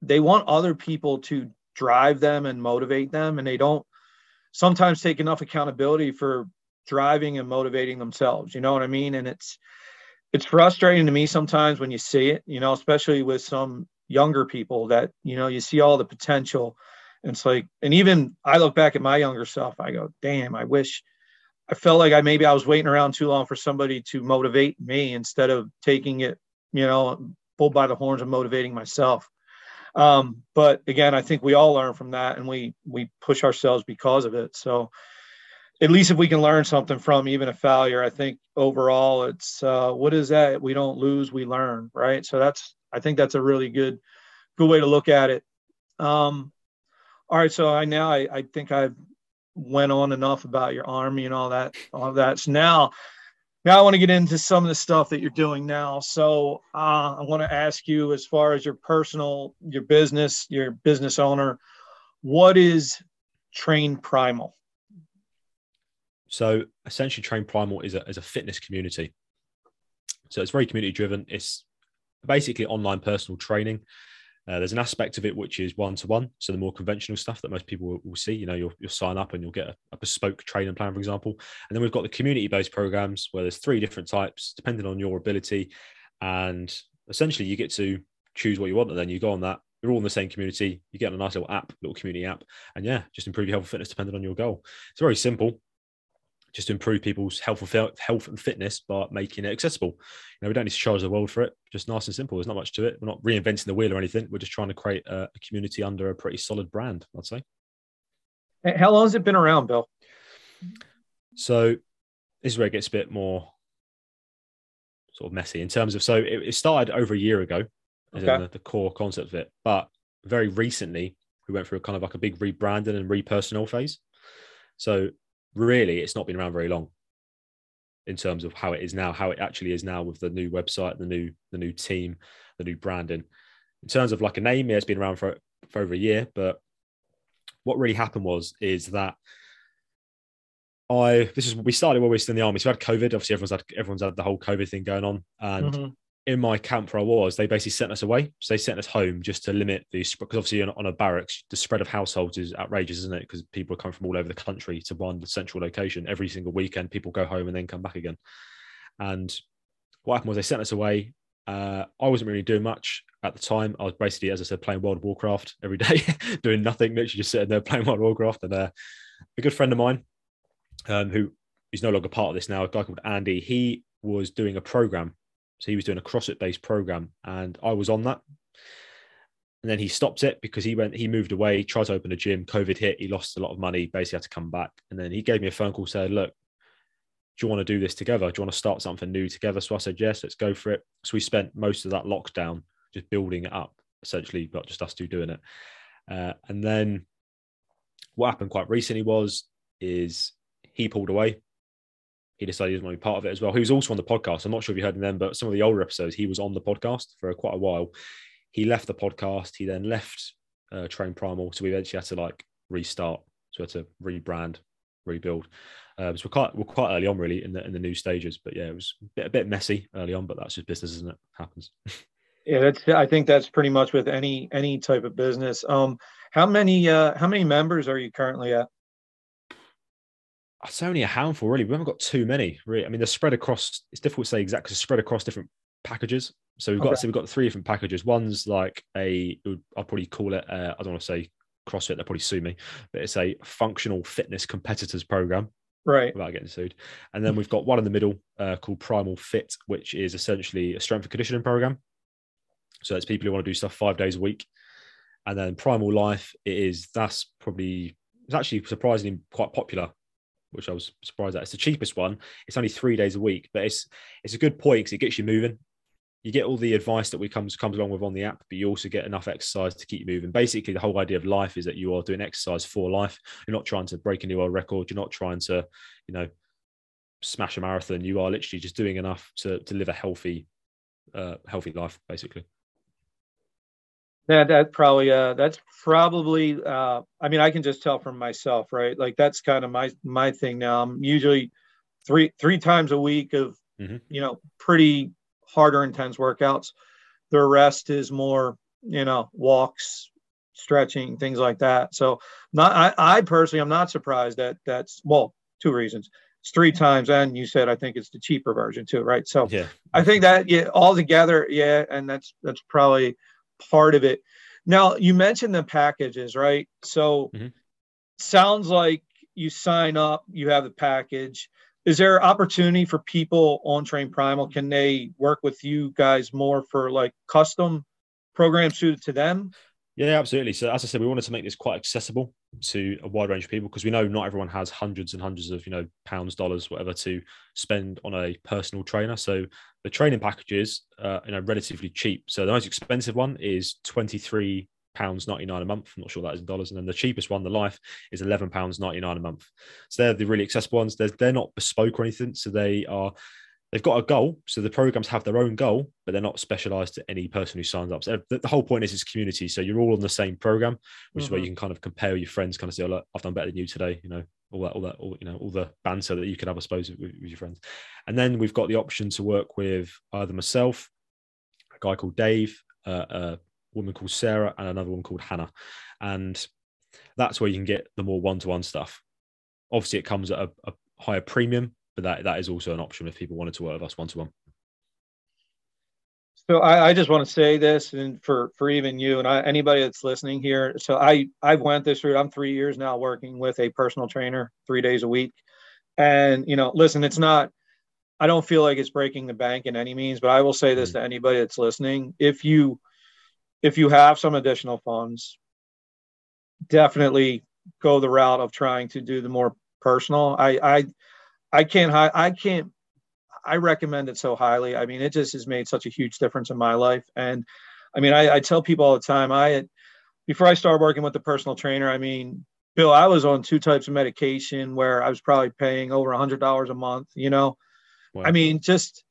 they want other people to drive them and motivate them, and they don't sometimes take enough accountability for driving and motivating themselves. You know what I mean? And it's it's frustrating to me sometimes when you see it, you know, especially with some younger people that, you know, you see all the potential. And it's like, and even I look back at my younger self, I go, damn, I wish I felt like I maybe I was waiting around too long for somebody to motivate me instead of taking it, you know, pulled by the horns and motivating myself. Um, but again, I think we all learn from that and we we push ourselves because of it. So at least if we can learn something from even a failure, I think overall it's uh, what is that? We don't lose, we learn, right? So that's I think that's a really good good way to look at it. Um, all right, so I now I, I think I've went on enough about your army and all that all that. So now now I want to get into some of the stuff that you're doing now. So uh, I want to ask you, as far as your personal, your business, your business owner, what is Train Primal? So essentially, Train Primal is a is a fitness community. So it's very community driven. It's basically online personal training. Uh, there's an aspect of it which is one to one, so the more conventional stuff that most people will, will see. You know, you'll, you'll sign up and you'll get a, a bespoke training plan, for example. And then we've got the community based programs where there's three different types depending on your ability, and essentially you get to choose what you want, and then you go on that. You're all in the same community. You get a nice little app, little community app, and yeah, just improve your health and fitness depending on your goal. It's very simple just to improve people's health and health and fitness by making it accessible. You know, we don't need to charge the world for it. Just nice and simple. There's not much to it. We're not reinventing the wheel or anything. We're just trying to create a, a community under a pretty solid brand. I'd say. How long has it been around, Bill? So this is where it gets a bit more sort of messy in terms of. So it, it started over a year ago, okay. the, the core concept of it, but very recently we went through a kind of like a big rebranding and repersonal phase. So really it's not been around very long in terms of how it is now, how it actually is now with the new website, the new the new team, the new branding. In terms of like a name, it's been around for for over a year. But what really happened was is that I this is we started while we were still in the army. So we had COVID. Obviously, everyone's had everyone's had the whole COVID thing going on, and mm-hmm in my camp where I was, they basically sent us away. So they sent us home just to limit the because obviously on, a barracks, the spread of households is outrageous, isn't it? Because people come from all over the country to one central location every single weekend. People go home and then come back again. And what happened was they sent us away. Uh, I wasn't really doing much at the time. I was basically, as I said, playing World of Warcraft every day, doing nothing, literally just sitting there playing World of Warcraft. And uh, a good friend of mine, um, who is no longer part of this now, a guy called Andy, he was doing a program so he was doing a CrossFit based program, and I was on that. And then he stopped it because he went, he moved away, tried to open a gym. COVID hit, he lost a lot of money, basically had to come back. And then he gave me a phone call, said, "Look, do you want to do this together? Do you want to start something new together?" So I said, "Yes, let's go for it." So we spent most of that lockdown just building it up, essentially, but just us two doing it. Uh, and then what happened quite recently was is he pulled away he decided he didn't want to be part of it as well. He was also on the podcast. I'm not sure if you heard him then, but some of the older episodes, he was on the podcast for quite a while. He left the podcast. He then left uh, Train Primal. So we eventually had to like restart. So we had to rebrand, rebuild. Um, so we're quite we're quite early on really in the in the new stages. But yeah, it was a bit, a bit messy early on, but that's just business, isn't it? Happens. yeah, that's I think that's pretty much with any any type of business. Um, how many uh, how many members are you currently at? It's only a handful, really. We haven't got too many. Really, I mean, they're spread across. It's difficult to say exactly. Because spread across different packages. So we've got okay. so we've got three different packages. One's like a I'll probably call it. Uh, I don't want to say CrossFit. They'll probably sue me, but it's a functional fitness competitors program. Right. Without getting sued. And then we've got one in the middle uh, called Primal Fit, which is essentially a strength and conditioning program. So it's people who want to do stuff five days a week. And then Primal Life, it is that's probably it's actually surprisingly quite popular which I was surprised at. It's the cheapest one. It's only three days a week, but it's it's a good point because it gets you moving. You get all the advice that we comes comes along with on the app, but you also get enough exercise to keep you moving. Basically, the whole idea of life is that you are doing exercise for life. You're not trying to break a new world record. You're not trying to, you know, smash a marathon. You are literally just doing enough to to live a healthy, uh, healthy life, basically. That that probably uh that's probably uh I mean I can just tell from myself, right? Like that's kind of my my thing now. I'm usually three three times a week of mm-hmm. you know pretty harder intense workouts. The rest is more, you know, walks, stretching, things like that. So not I, I personally I'm not surprised that that's well, two reasons. It's three times and you said I think it's the cheaper version too, right? So yeah. I think that yeah, all together, yeah, and that's that's probably part of it. Now, you mentioned the packages, right? So, mm-hmm. sounds like you sign up, you have the package. Is there opportunity for people on Train Primal? Can they work with you guys more for like custom programs suited to them? Yeah, absolutely. So as I said, we wanted to make this quite accessible to a wide range of people because we know not everyone has hundreds and hundreds of you know pounds, dollars, whatever to spend on a personal trainer. So the training packages, uh, you know, relatively cheap. So the most expensive one is twenty three pounds ninety nine a month. I'm not sure that is in dollars. And then the cheapest one, the Life, is eleven pounds ninety nine a month. So they're the really accessible ones. They're they're not bespoke or anything. So they are they've got a goal. So the programs have their own goal, but they're not specialized to any person who signs up. So the, the whole point is it's community. So you're all on the same program, which mm-hmm. is where mm-hmm. you can kind of compare your friends, kind of say, oh, look, I've done better than you today, you know, all that, all that, all, you know, all the banter that you can have, I suppose, with, with your friends. And then we've got the option to work with either myself, a guy called Dave, uh, a woman called Sarah, and another one called Hannah. And that's where you can get the more one-to-one stuff. Obviously, it comes at a, a higher premium, but that that is also an option if people wanted to work with us one-to-one. So I, I, just want to say this, and for for even you and I, anybody that's listening here. So I I've went this route. I'm three years now working with a personal trainer, three days a week, and you know, listen, it's not. I don't feel like it's breaking the bank in any means, but I will say this mm-hmm. to anybody that's listening: if you if you have some additional funds, definitely go the route of trying to do the more personal. I I I can't I can't I recommend it so highly. I mean, it just has made such a huge difference in my life. And I mean, I, I tell people all the time, I before I started working with the personal trainer, I mean, Bill, I was on two types of medication where I was probably paying over a hundred dollars a month, you know. Wow. I mean, just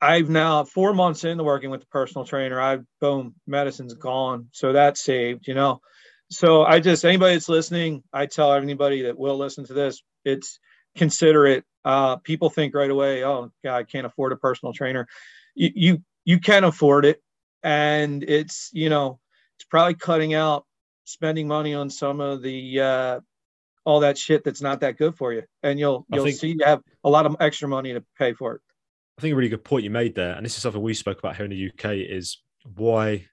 I've now four months into working with the personal trainer, I've boom, medicine's gone. So that's saved, you know. So I just anybody that's listening, I tell anybody that will listen to this, it's consider it uh, people think right away, oh, God, I can't afford a personal trainer. You, you, you can afford it. And it's, you know, it's probably cutting out spending money on some of the, uh, all that shit that's not that good for you. And you'll, you'll think, see you have a lot of extra money to pay for it. I think a really good point you made there. And this is something we spoke about here in the UK is why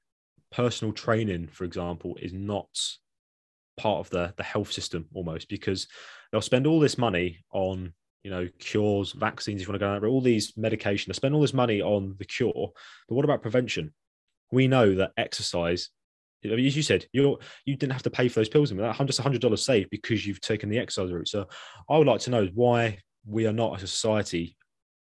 personal training, for example, is not part of the the health system almost because they'll spend all this money on you know, cures, vaccines, if you want to go over all these medication, they spend all this money on the cure. But what about prevention? We know that exercise, as you said, you're you didn't have to pay for those pills. I mean, that just hundred dollars saved because you've taken the exercise route. So I would like to know why we are not a society,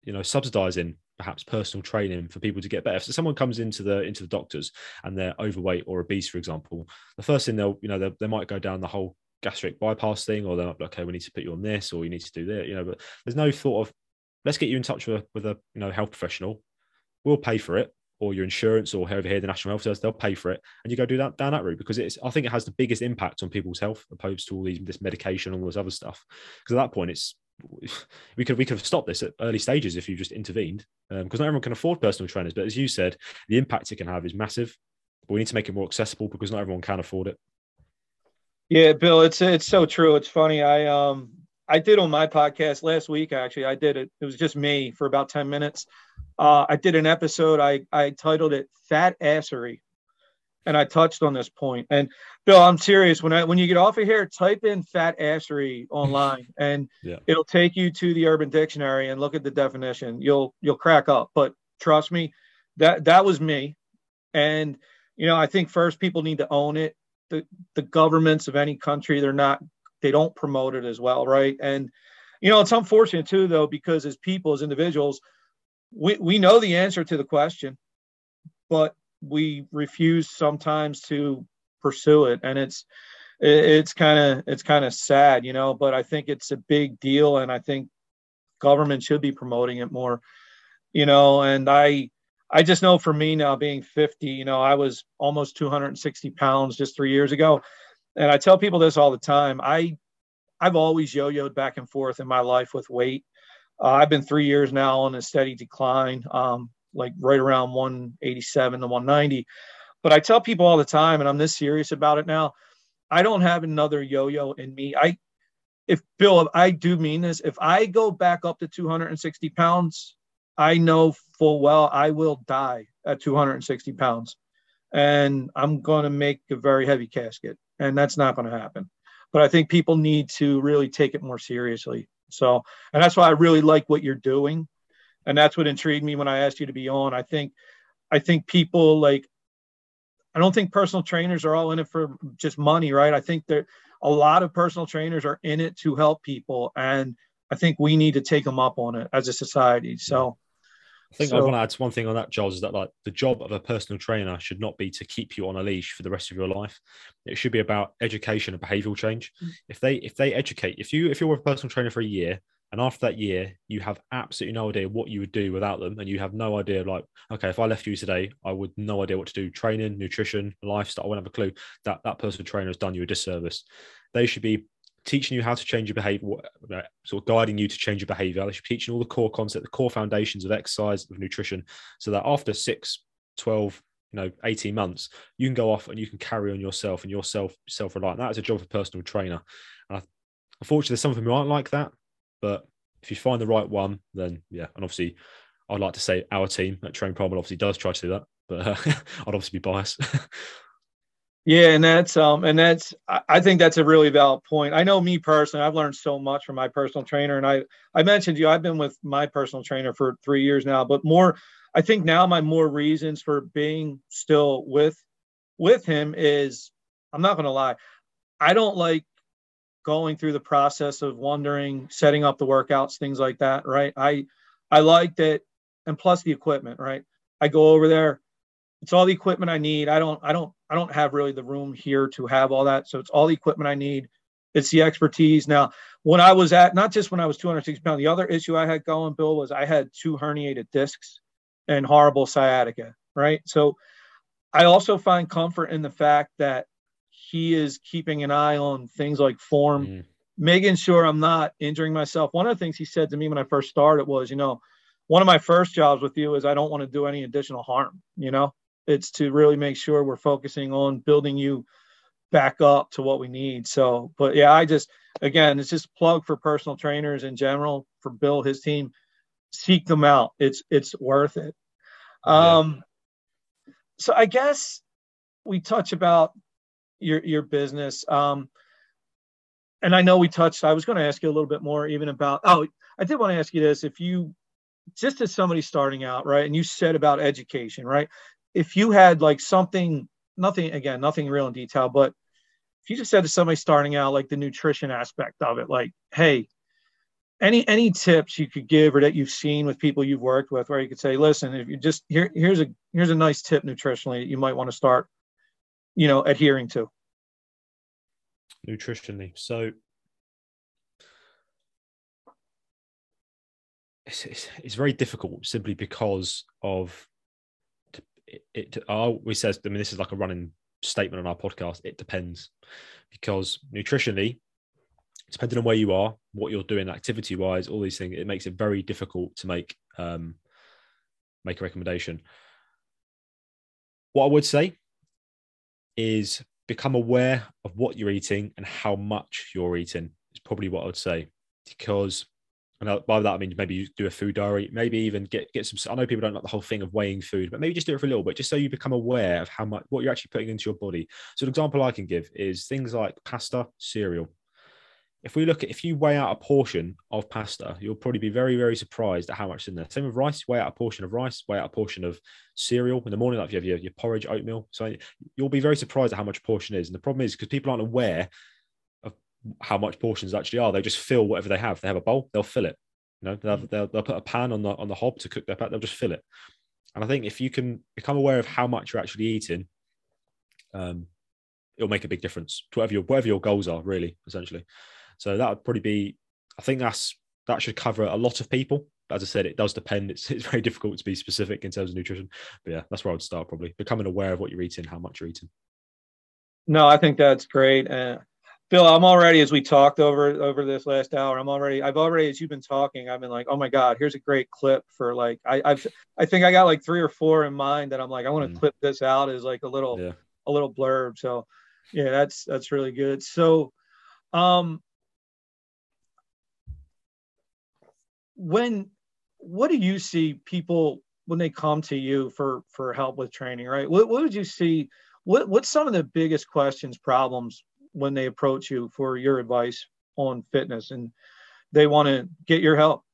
you know, subsidizing perhaps personal training for people to get better. If someone comes into the into the doctors and they're overweight or obese, for example, the first thing they'll, you know, they, they might go down the whole gastric bypass thing, or they're like, okay, we need to put you on this, or you need to do that, you know. But there's no thought of let's get you in touch with a, with a you know health professional. We'll pay for it, or your insurance, or whoever here the National Health Service, they'll pay for it, and you go do that down that route because it's. I think it has the biggest impact on people's health opposed to all these this medication and all this other stuff. Because at that point, it's we could we could have stopped this at early stages if you just intervened because um, not everyone can afford personal trainers. But as you said, the impact it can have is massive. But we need to make it more accessible because not everyone can afford it. Yeah, Bill, it's it's so true. It's funny. I um I did on my podcast last week. Actually, I did it. It was just me for about ten minutes. Uh, I did an episode. I I titled it "Fat Assery," and I touched on this point. And Bill, I'm serious. When I when you get off of here, type in "fat assery" online, and yeah. it'll take you to the Urban Dictionary and look at the definition. You'll you'll crack up. But trust me, that that was me. And you know, I think first people need to own it the the governments of any country they're not they don't promote it as well, right? And you know, it's unfortunate too, though, because as people, as individuals, we we know the answer to the question, but we refuse sometimes to pursue it, and it's it's kind of it's kind of sad, you know. But I think it's a big deal, and I think government should be promoting it more, you know. And I I just know for me now being 50, you know, I was almost 260 pounds just three years ago. And I tell people this all the time. I, I've always yo-yoed back and forth in my life with weight. Uh, I've been three years now on a steady decline, um, like right around 187 to 190. But I tell people all the time, and I'm this serious about it now. I don't have another yo-yo in me. I, if Bill, I do mean this. If I go back up to 260 pounds, I know full well I will die at 260 pounds and I'm going to make a very heavy casket. And that's not going to happen. But I think people need to really take it more seriously. So, and that's why I really like what you're doing. And that's what intrigued me when I asked you to be on. I think, I think people like, I don't think personal trainers are all in it for just money, right? I think that a lot of personal trainers are in it to help people. And I think we need to take them up on it as a society. So, I think so, I want to add one thing on that, Giles, is that like the job of a personal trainer should not be to keep you on a leash for the rest of your life. It should be about education and behavioural change. Mm. If they if they educate, if you if you're with a personal trainer for a year and after that year you have absolutely no idea what you would do without them, and you have no idea like, okay, if I left you today, I would no idea what to do, training, nutrition, lifestyle, I wouldn't have a clue. That that personal trainer has done you a disservice. They should be teaching you how to change your behavior, sort of guiding you to change your behavior. They should be teaching all the core concepts, the core foundations of exercise, of nutrition, so that after six, 12, you know, 18 months, you can go off and you can carry on yourself and yourself self reliant. That is a job for a personal trainer. And I, unfortunately, there's some of them who aren't like that. But if you find the right one, then yeah. And obviously, I'd like to say our team at Train Primal obviously does try to do that, but uh, I'd obviously be biased. yeah, and that's um, and that's I think that's a really valid point. I know me personally, I've learned so much from my personal trainer, and I I mentioned you, I've been with my personal trainer for three years now, but more I think now my more reasons for being still with with him is I'm not going to lie. I don't like going through the process of wondering, setting up the workouts, things like that, right? I I like that and plus the equipment, right? I go over there, it's all the equipment I need. I don't I don't I don't have really the room here to have all that. So it's all the equipment I need. It's the expertise. Now, when I was at not just when I was 260 pounds, the other issue I had going, Bill, was I had two herniated discs and horrible sciatica, right? So I also find comfort in the fact that he is keeping an eye on things like form, mm. making sure I'm not injuring myself. One of the things he said to me when I first started was, you know, one of my first jobs with you is I don't want to do any additional harm, you know, it's to really make sure we're focusing on building you back up to what we need. So, but yeah, I just, again, it's just plug for personal trainers in general for Bill, his team, seek them out. It's, it's worth it. Um, yeah. so I guess we touch about your your business. Um, and I know we touched. I was going to ask you a little bit more, even about. Oh, I did want to ask you this: if you, just as somebody starting out, right, and you said about education, right? If you had like something, nothing again, nothing real in detail, but if you just said to somebody starting out, like the nutrition aspect of it, like, hey, any any tips you could give or that you've seen with people you've worked with, where you could say, listen, if you just here, here's a here's a nice tip nutritionally you might want to start you know adhering to? Nutritionally. So it's, it's, it's very difficult simply because of it, it always says I mean this is like a running statement on our podcast it depends. Because nutritionally depending on where you are what you're doing activity wise all these things it makes it very difficult to make um make a recommendation. What i would say is become aware of what you're eating and how much you're eating is probably what I would say. Because and uh, by that I mean maybe you do a food diary, maybe even get get some. I know people don't like the whole thing of weighing food, but maybe just do it for a little bit, just so you become aware of how much what you're actually putting into your body. So an example I can give is things like pasta, cereal if we look at if you weigh out a portion of pasta, you'll probably be very, very surprised at how much is in there. Same with rice, weigh out a portion of rice, weigh out a portion of cereal in the morning, like if you have your, your porridge, oatmeal. So you'll be very surprised at how much portion is. And the problem is because people aren't aware how much portions actually are. They just fill whatever they have. They have a bowl, they'll fill it. You know, they'll, they'll, they'll put a pan on the on the hob to cook their pat, they'll just fill it. And I think if you can become aware of how much you're actually eating, um, it'll make a big difference to whatever your whatever your goals are, really, essentially. So that would probably be, I think that's that should cover a lot of people. But as I said, it does depend. It's, it's very difficult to be specific in terms of nutrition. But yeah, that's where I would start probably becoming aware of what you're eating, how much you're eating. No, I think that's great. Uh, Bill, I'm already as we talked over over this last hour. I'm already I've already as you've been talking, I've been like, oh my god, here's a great clip for like I I've I think I got like three or four in mind that I'm like I want to mm. clip this out as like a little yeah. a little blurb. So yeah, that's that's really good. So um when what do you see people when they come to you for for help with training right what, what would you see what what's some of the biggest questions problems when they approach you for your advice on fitness and they want to get your help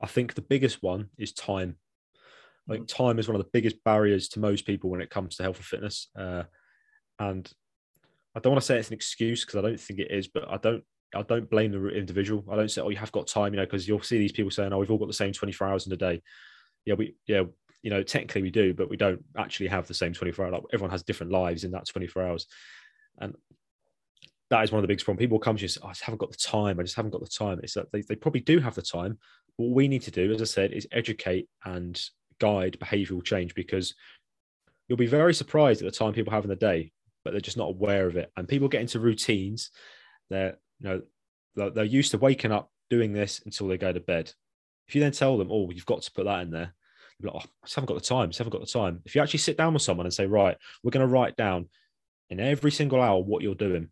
i think the biggest one is time like time is one of the biggest barriers to most people when it comes to health and fitness uh, and i don't want to say it's an excuse because i don't think it is but i don't I don't blame the individual. I don't say, oh, you have got time, you know, because you'll see these people saying, oh, we've all got the same 24 hours in a day. Yeah, we, yeah, you know, technically we do, but we don't actually have the same 24 hours. Like everyone has different lives in that 24 hours. And that is one of the biggest problems. People come to you and say, oh, I just haven't got the time. I just haven't got the time. It's that they, they probably do have the time. What we need to do, as I said, is educate and guide behavioral change because you'll be very surprised at the time people have in the day, but they're just not aware of it. And people get into routines. They're you know, they're, they're used to waking up doing this until they go to bed. If you then tell them, oh, you've got to put that in there, like, oh, I just haven't got the time. I just haven't got the time. If you actually sit down with someone and say, right, we're going to write down in every single hour what you're doing,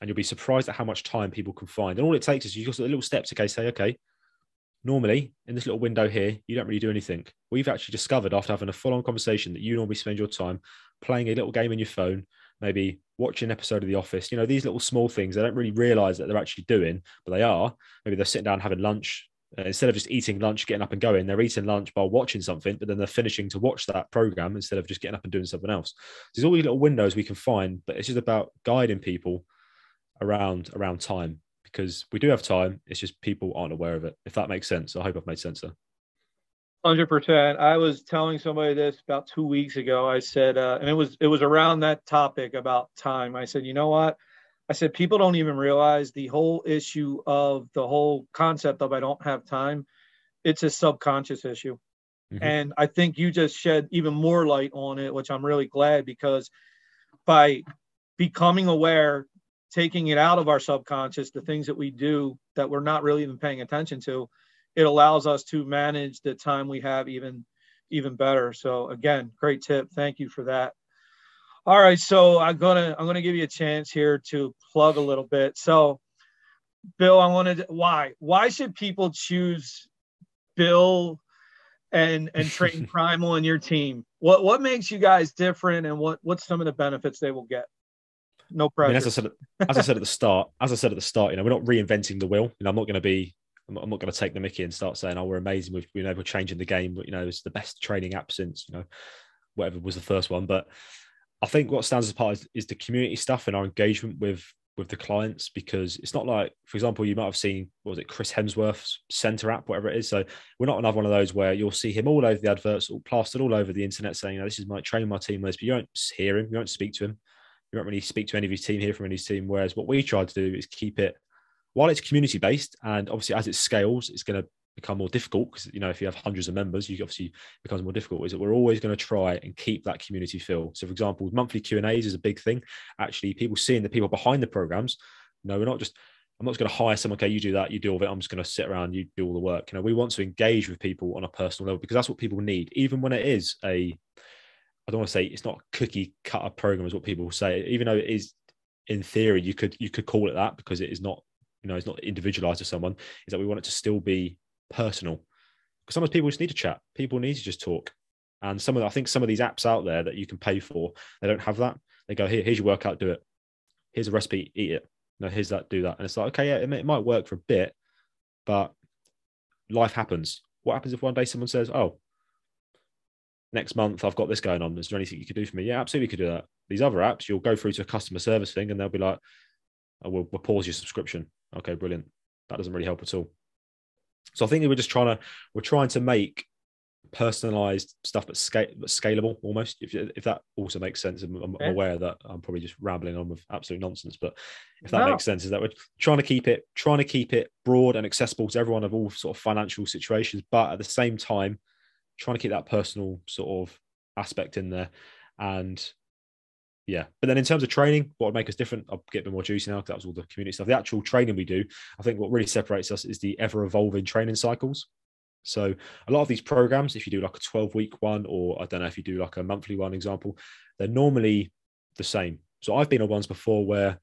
and you'll be surprised at how much time people can find. And all it takes is you just a little steps. Okay, say, okay, normally in this little window here, you don't really do anything. We've actually discovered after having a full on conversation that you normally spend your time playing a little game on your phone, maybe watching an episode of The Office. You know, these little small things they don't really realize that they're actually doing, but they are. Maybe they're sitting down having lunch. Uh, instead of just eating lunch, getting up and going, they're eating lunch while watching something, but then they're finishing to watch that program instead of just getting up and doing something else. There's all these little windows we can find, but it's just about guiding people around around time because we do have time. It's just people aren't aware of it. If that makes sense, I hope I've made sense there. Hundred percent. I was telling somebody this about two weeks ago. I said, uh, and it was it was around that topic about time. I said, you know what? I said people don't even realize the whole issue of the whole concept of I don't have time. It's a subconscious issue, mm-hmm. and I think you just shed even more light on it, which I'm really glad because by becoming aware taking it out of our subconscious, the things that we do that we're not really even paying attention to, it allows us to manage the time we have even even better. So again, great tip. Thank you for that. All right, so I'm gonna I'm gonna give you a chance here to plug a little bit. So, Bill, I wanted why why should people choose Bill and and Train Primal and your team? What what makes you guys different, and what what's some of the benefits they will get? no pressure. I mean, as I said, as I said at the start, as I said at the start, you know, we're not reinventing the wheel. You know, I'm not going to be, I'm not, not going to take the Mickey and start saying, "Oh, we're amazing. We've, you know, we're changing the game." But you know, it's the best training app since you know, whatever was the first one. But I think what stands apart is, is the community stuff and our engagement with with the clients because it's not like, for example, you might have seen what was it, Chris Hemsworth's Centr app, whatever it is. So we're not another one of those where you'll see him all over the adverts, all plastered all over the internet, saying, "This is my train my team list," but you don't hear him, you don't speak to him you don't really speak to any of his team, hear from any team. Whereas what we try to do is keep it, while it's community based, and obviously as it scales, it's going to become more difficult because you know if you have hundreds of members, you obviously becomes more difficult. Is that we're always going to try and keep that community feel. So, for example, monthly Q and A's is a big thing. Actually, people seeing the people behind the programs. No, we're not just. I'm not just going to hire someone. Okay, you do that, you do all of it. I'm just going to sit around, you do all the work. You know, we want to engage with people on a personal level because that's what people need, even when it is a I don't want to say it's not a cookie cutter program, is what people say. Even though it is, in theory, you could you could call it that because it is not, you know, it's not individualized to someone. Is that we want it to still be personal? Because sometimes people just need to chat. People need to just talk. And some of the, I think some of these apps out there that you can pay for, they don't have that. They go here, here's your workout, do it. Here's a recipe, eat it. No, here's that, do that. And it's like, okay, yeah, it, may, it might work for a bit, but life happens. What happens if one day someone says, "Oh, next month I've got this going on. Is there anything you could do for me? Yeah, absolutely, could do that. These other apps, you'll go through to a customer service thing, and they'll be like, oh, we'll, we'll pause your subscription." Okay, brilliant. That doesn't really help at all. So I think we're just trying to we're trying to make personalized stuff, but, scale, but scalable almost. If, if that also makes sense, I'm, I'm yeah. aware that I'm probably just rambling on with absolute nonsense, but if that no. makes sense, is that we're trying to keep it trying to keep it broad and accessible to everyone of all sort of financial situations, but at the same time trying to keep that personal sort of aspect in there. And yeah, but then in terms of training, what would make us different? I'll get a bit more juicy now because that was all the community stuff. The actual training we do, I think what really separates us is the ever evolving training cycles. So a lot of these programs, if you do like a 12 week one, or I don't know if you do like a monthly one example, they're normally the same. So I've been on ones before where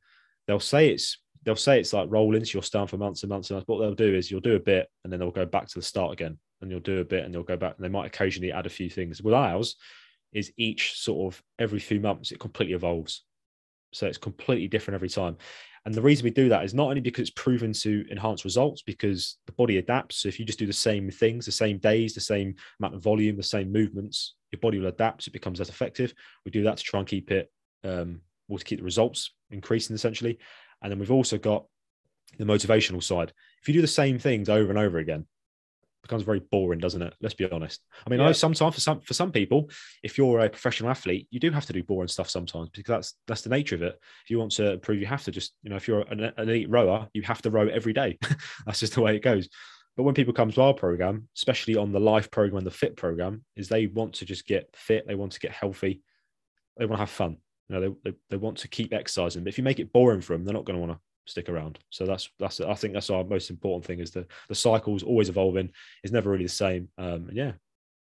they'll say it's they'll say it's like rolling, so you'll start for months and months and months. What they'll do is you'll do a bit and then they'll go back to the start again and you'll do a bit and you'll go back and they might occasionally add a few things. With ours, is each sort of every few months it completely evolves. So it's completely different every time. And the reason we do that is not only because it's proven to enhance results, because the body adapts. So if you just do the same things, the same days, the same amount of volume, the same movements, your body will adapt. It becomes less effective. We do that to try and keep it, um, or to keep the results increasing essentially. And then we've also got the motivational side. If you do the same things over and over again, becomes very boring, doesn't it? Let's be honest. I mean, yeah. I know sometimes for some for some people, if you're a professional athlete, you do have to do boring stuff sometimes because that's that's the nature of it. If you want to improve, you have to just you know, if you're an, an elite rower, you have to row every day. that's just the way it goes. But when people come to our program, especially on the life program and the fit program, is they want to just get fit, they want to get healthy, they want to have fun. You know, they, they, they want to keep exercising. But if you make it boring for them, they're not going to want to stick around. So that's that's I think that's our most important thing is the the cycle is always evolving. It's never really the same. Um, and yeah,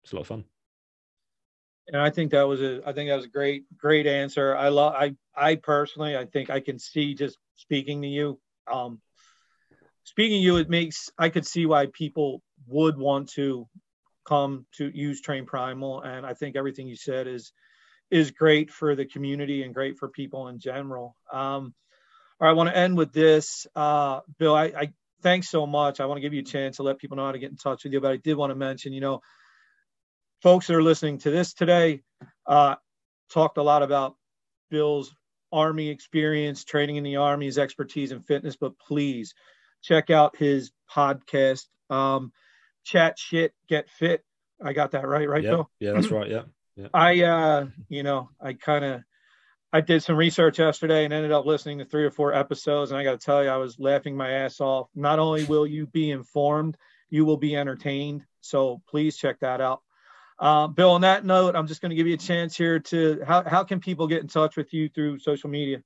it's a lot of fun. And I think that was a I think that was a great great answer. I love I I personally I think I can see just speaking to you. Um, speaking to you, it makes I could see why people would want to come to use Train Primal, and I think everything you said is is great for the community and great for people in general. Um, all right, I want to end with this, uh, Bill. I, I thanks so much. I want to give you a chance to let people know how to get in touch with you, but I did want to mention, you know, folks that are listening to this today uh, talked a lot about Bill's Army experience, training in the Army, his expertise in fitness, but please check out his podcast, um, Chat Shit, Get Fit. I got that right, right, yeah, Bill? Yeah, that's right. Yeah. yeah. I, uh, you know, I kind of, I did some research yesterday and ended up listening to three or four episodes. And I got to tell you, I was laughing my ass off. Not only will you be informed, you will be entertained. So please check that out. Uh, Bill, on that note, I'm just going to give you a chance here to how, how can people get in touch with you through social media?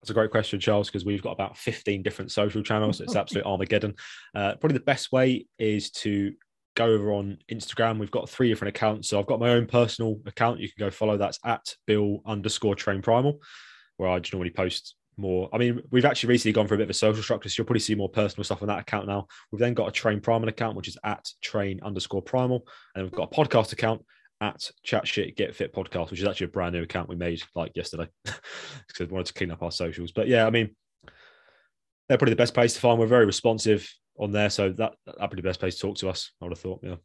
That's a great question, Charles, because we've got about 15 different social channels. It's absolute Armageddon. Uh, probably the best way is to go over on Instagram. We've got three different accounts. So I've got my own personal account. You can go follow. That's at Bill underscore train primal, where I normally post more. I mean, we've actually recently gone for a bit of a social structure, so you'll probably see more personal stuff on that account now. We've then got a train primal account, which is at train underscore primal, and we've got a podcast account at chat shit get fit podcast, which is actually a brand new account we made like yesterday because we wanted to clean up our socials. But yeah, I mean, they're probably the best place to find. We're very responsive on there, so that that'd be the best place to talk to us. I would have thought, yeah.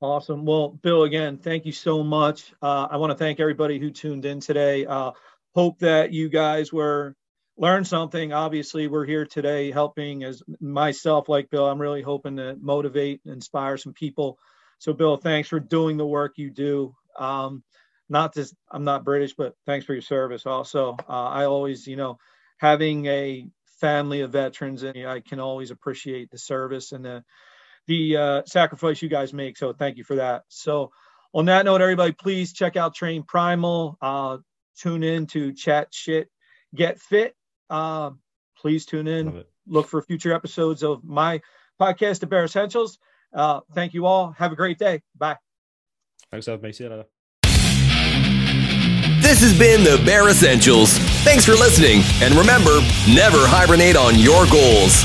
Awesome. Well, Bill, again, thank you so much. Uh, I want to thank everybody who tuned in today. Uh, hope that you guys were learned something. Obviously, we're here today helping as myself, like Bill. I'm really hoping to motivate, and inspire some people. So, Bill, thanks for doing the work you do. Um, not just I'm not British, but thanks for your service. Also, uh, I always, you know, having a family of veterans, and I can always appreciate the service and the the uh, sacrifice you guys make. So, thank you for that. So, on that note, everybody, please check out Train Primal. Uh, tune in to Chat Shit Get Fit. Uh, please tune in. Look for future episodes of my podcast, The Bare Essentials. Uh, thank you all. Have a great day. Bye. Thanks, me. See you later. This has been the Bare Essentials. Thanks for listening. And remember, never hibernate on your goals.